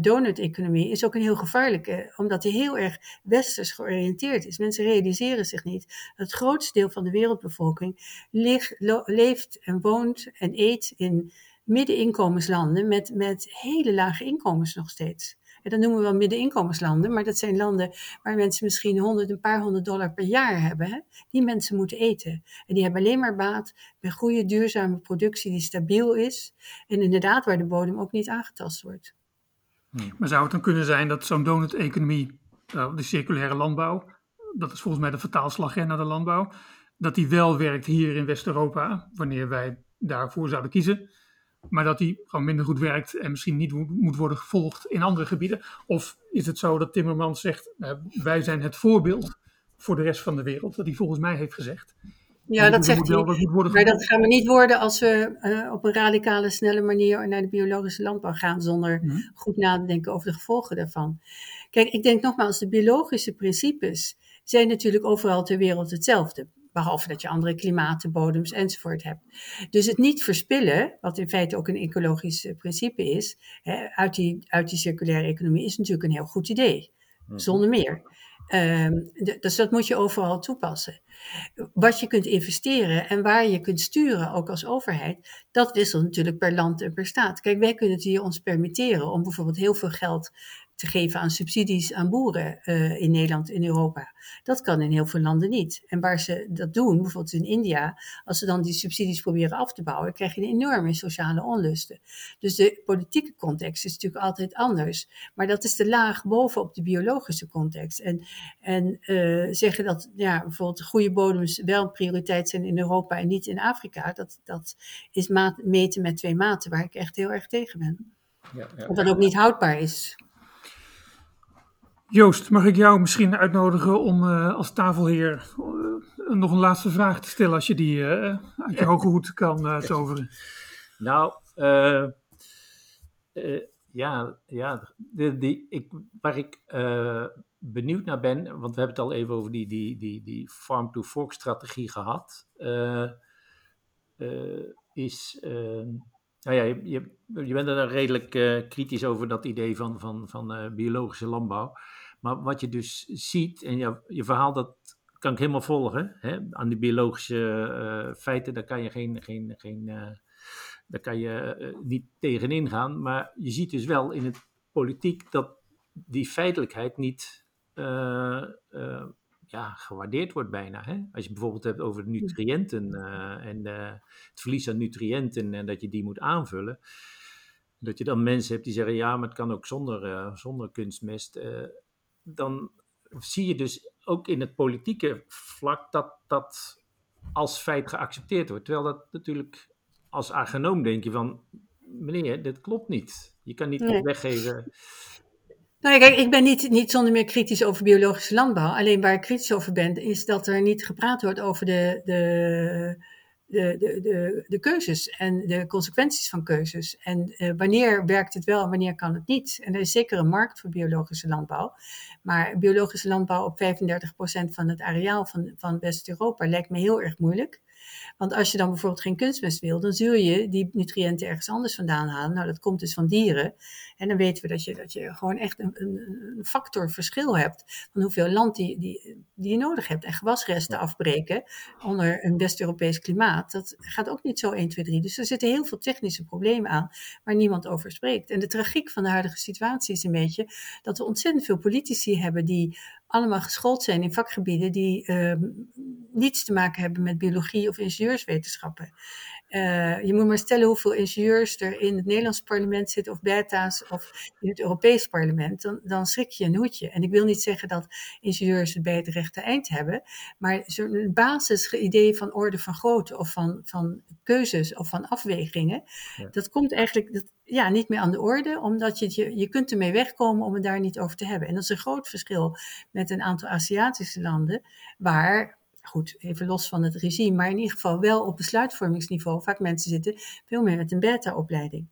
Speaker 4: donut-economie is ook een heel gevaarlijke, omdat die heel erg westers georiënteerd is. Mensen realiseren zich niet dat het grootste deel van de wereldbevolking leeft en woont en eet in middeninkomenslanden met, met hele lage inkomens nog steeds. En dat noemen we wel middeninkomenslanden, maar dat zijn landen waar mensen misschien honderd, een paar honderd dollar per jaar hebben. Hè? Die mensen moeten eten. En die hebben alleen maar baat bij goede, duurzame productie die stabiel is. En inderdaad, waar de bodem ook niet aangetast wordt.
Speaker 1: Maar zou het dan kunnen zijn dat zo'n donut-economie, nou, de circulaire landbouw, dat is volgens mij de vertaalslag hè, naar de landbouw, dat die wel werkt hier in West-Europa, wanneer wij daarvoor zouden kiezen, maar dat die gewoon minder goed werkt en misschien niet moet worden gevolgd in andere gebieden? Of is het zo dat Timmermans zegt, nou, wij zijn het voorbeeld voor de rest van de wereld, dat hij volgens mij heeft gezegd.
Speaker 4: Ja,
Speaker 1: En
Speaker 4: dat zegt hij.
Speaker 1: dat
Speaker 4: Maar dat gaan we niet worden als we eh, op een radicale, snelle manier naar de biologische landbouw gaan zonder
Speaker 1: Mhm.
Speaker 4: goed na te denken over de gevolgen daarvan. Kijk, ik denk nogmaals, de biologische principes zijn natuurlijk overal ter wereld hetzelfde. Behalve dat je andere klimaten, bodems enzovoort hebt. Dus het niet verspillen, wat in feite ook een ecologisch eh, principe is, hè, uit, die, uit die circulaire economie, is natuurlijk een heel goed idee. Zonder meer. Ehm, dus dat moet je overal toepassen. Wat je kunt investeren en waar je kunt sturen, ook als overheid, dat wisselt natuurlijk per land en per staat. Kijk, wij kunnen het hier ons permitteren om bijvoorbeeld heel veel geld te geven aan subsidies aan boeren eh, in Nederland, in Europa. Dat kan in heel veel landen niet. En waar ze dat doen, bijvoorbeeld in India, als ze dan die subsidies proberen af te bouwen, krijg je een enorme sociale onlusten. Dus de politieke context is natuurlijk altijd anders. Maar dat is de laag bovenop de biologische context. En, en eh, zeggen dat ja, bijvoorbeeld goede bodems wel een prioriteit zijn in Europa en niet in Afrika, dat, dat is maat, meten met twee maten, waar ik echt heel erg tegen ben.
Speaker 3: Ja, ja.
Speaker 4: Wat dan ook niet houdbaar is.
Speaker 1: Joost, mag ik jou misschien uitnodigen om eh, als tafelheer eh, nog een laatste vraag te stellen als je die eh, uit je hoge hoed kan toveren?
Speaker 3: Nou, ja, ja de, die, ik, waar ik benieuwd naar ben, want we hebben het al even over die, die, die, die farm-to-fork strategie gehad, eh, eh, is, nou ja, je, je, je bent er redelijk kritisch over dat idee van, van, van biologische landbouw. Maar wat je dus ziet, en je, je verhaal dat kan ik helemaal volgen, hè, aan die biologische eh, feiten, daar kan je geen, geen, geen eh, daar kan je eh, niet tegenin gaan. Maar je ziet dus wel in het politiek dat die feitelijkheid niet ja, gewaardeerd wordt bijna. Hè? Als je bijvoorbeeld hebt over nutriënten en het verlies aan nutriënten en dat je die moet aanvullen. Dat je dan mensen hebt die zeggen, ja, maar het kan ook zonder, zonder kunstmest. Dan zie je dus ook in het politieke vlak dat dat als feit geaccepteerd wordt. Terwijl dat natuurlijk als agronoom denk je van, meneer, dit klopt niet. Je kan niet
Speaker 4: Nee.
Speaker 3: weggeven.
Speaker 4: Nou, ja, kijk, ik ben niet, niet zonder meer kritisch over biologische landbouw. Alleen waar ik kritisch over ben, is dat er niet gepraat wordt over de, de, de, de, de, keuzes en de consequenties van keuzes. En eh, wanneer werkt het wel en wanneer kan het niet. En er is zeker een markt voor biologische landbouw. Maar biologische landbouw op 35% van het areaal van, van West-Europa lijkt me heel erg moeilijk. Want als je dan bijvoorbeeld geen kunstmest wil, dan zul je die nutriënten ergens anders vandaan halen. Nou, dat komt dus van dieren. En dan weten we dat je, dat je gewoon echt een, een, factor verschil hebt van hoeveel land die, die, die je nodig hebt. En gewasresten afbreken onder een West-Europees klimaat, dat gaat ook niet zo 1, 2, 3. Dus er zitten heel veel technische problemen aan waar niemand over spreekt. En de tragiek van de huidige situatie is een beetje dat we ontzettend veel politici hebben die allemaal geschoold zijn in vakgebieden die ehm, niets te maken hebben met biologie of ingenieurswetenschappen. Uh, je moet maar stellen hoeveel ingenieurs er in het Nederlands parlement zitten, of beta's, of in het Europees parlement. Dan, dan schrik je een hoedje. En ik wil niet zeggen dat ingenieurs het bij het rechte eind hebben, maar zo'n basisidee van orde van grootte, of van, van keuzes, of van afwegingen, dat komt eigenlijk dat, ja, niet meer aan de orde, omdat je, je, je kunt ermee wegkomen om het daar niet over te hebben. En dat is een groot verschil met een aantal Aziatische landen, waar goed, even los van het regime, maar in ieder geval wel op besluitvormingsniveau vaak mensen zitten veel meer met een beta-opleiding.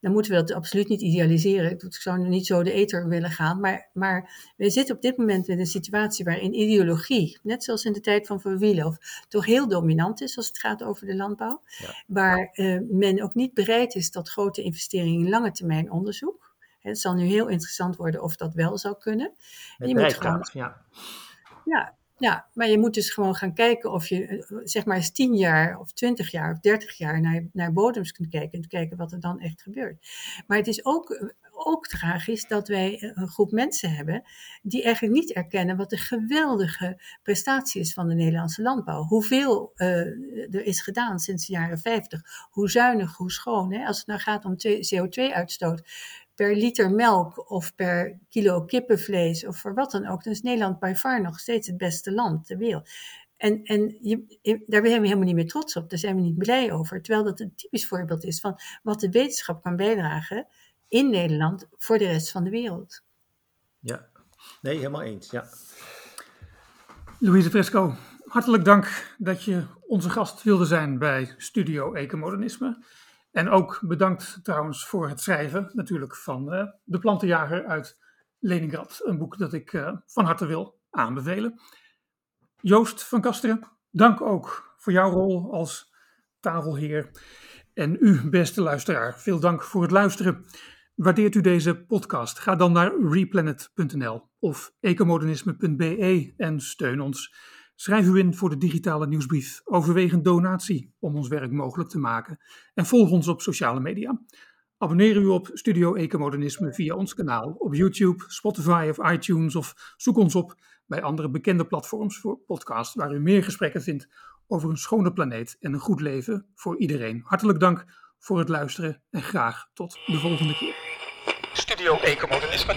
Speaker 4: Dan moeten we dat absoluut niet idealiseren. Ik zou nu niet zo de eter willen gaan, maar, maar we zitten op dit moment in een situatie waarin ideologie, net zoals in de tijd van Van Wielhoff, toch heel dominant is als het gaat over de landbouw. Waar uh, men ook niet bereid is tot grote investeringen in lange termijn onderzoek. Het zal nu heel interessant worden of dat wel zou kunnen.
Speaker 3: je moet gewoon, ja.
Speaker 4: Ja, ja, maar je moet dus gewoon gaan kijken of je, eh, zeg maar eens 10 jaar of 20 jaar of 30 jaar naar, naar bodems kunt kijken. En kijken wat er dan echt gebeurt. Maar het is ook, eh, ook tragisch dat wij eh, een groep mensen hebben die eigenlijk niet erkennen wat de geweldige prestatie is van de Nederlandse landbouw. Hoeveel uh, er is gedaan sinds de jaren 50. Hoe zuinig, hoe schoon. Hè? Als het nou gaat om CO2-uitstoot per liter melk of per kilo kippenvlees of voor wat dan ook, dan is Nederland by far nog steeds het beste land ter wereld. En, en je, daar zijn we helemaal niet meer trots op, daar zijn we niet blij over. Terwijl dat een typisch voorbeeld is van wat de wetenschap kan bijdragen in Nederland voor de rest van de wereld.
Speaker 3: Ja, nee, helemaal eens, ja.
Speaker 1: Louise Fresco, hartelijk dank dat je onze gast wilde zijn bij Studio Ecomodernisme. En ook bedankt trouwens voor het schrijven natuurlijk van uh, De Plantenjager uit Leningrad. Een boek dat ik uh, van harte wil aanbevelen. Joost van Kasteren, dank ook voor jouw rol als tafelheer. En u, beste luisteraar, veel dank voor het luisteren. Waardeert u deze podcast? Ga dan naar replanet.nl of ecomodernisme.be en steun ons. Schrijf u in voor de digitale nieuwsbrief. Overweeg een donatie om ons werk mogelijk te maken. En volg ons op sociale media. Abonneer u op Studio Ecomodernisme via ons kanaal op YouTube, Spotify of iTunes of zoek ons op bij andere bekende platforms voor podcasts waar u meer gesprekken vindt over een schone planeet en een goed leven voor iedereen. Hartelijk dank voor het luisteren en graag tot de volgende keer.
Speaker 2: Studio Ecomodernisme.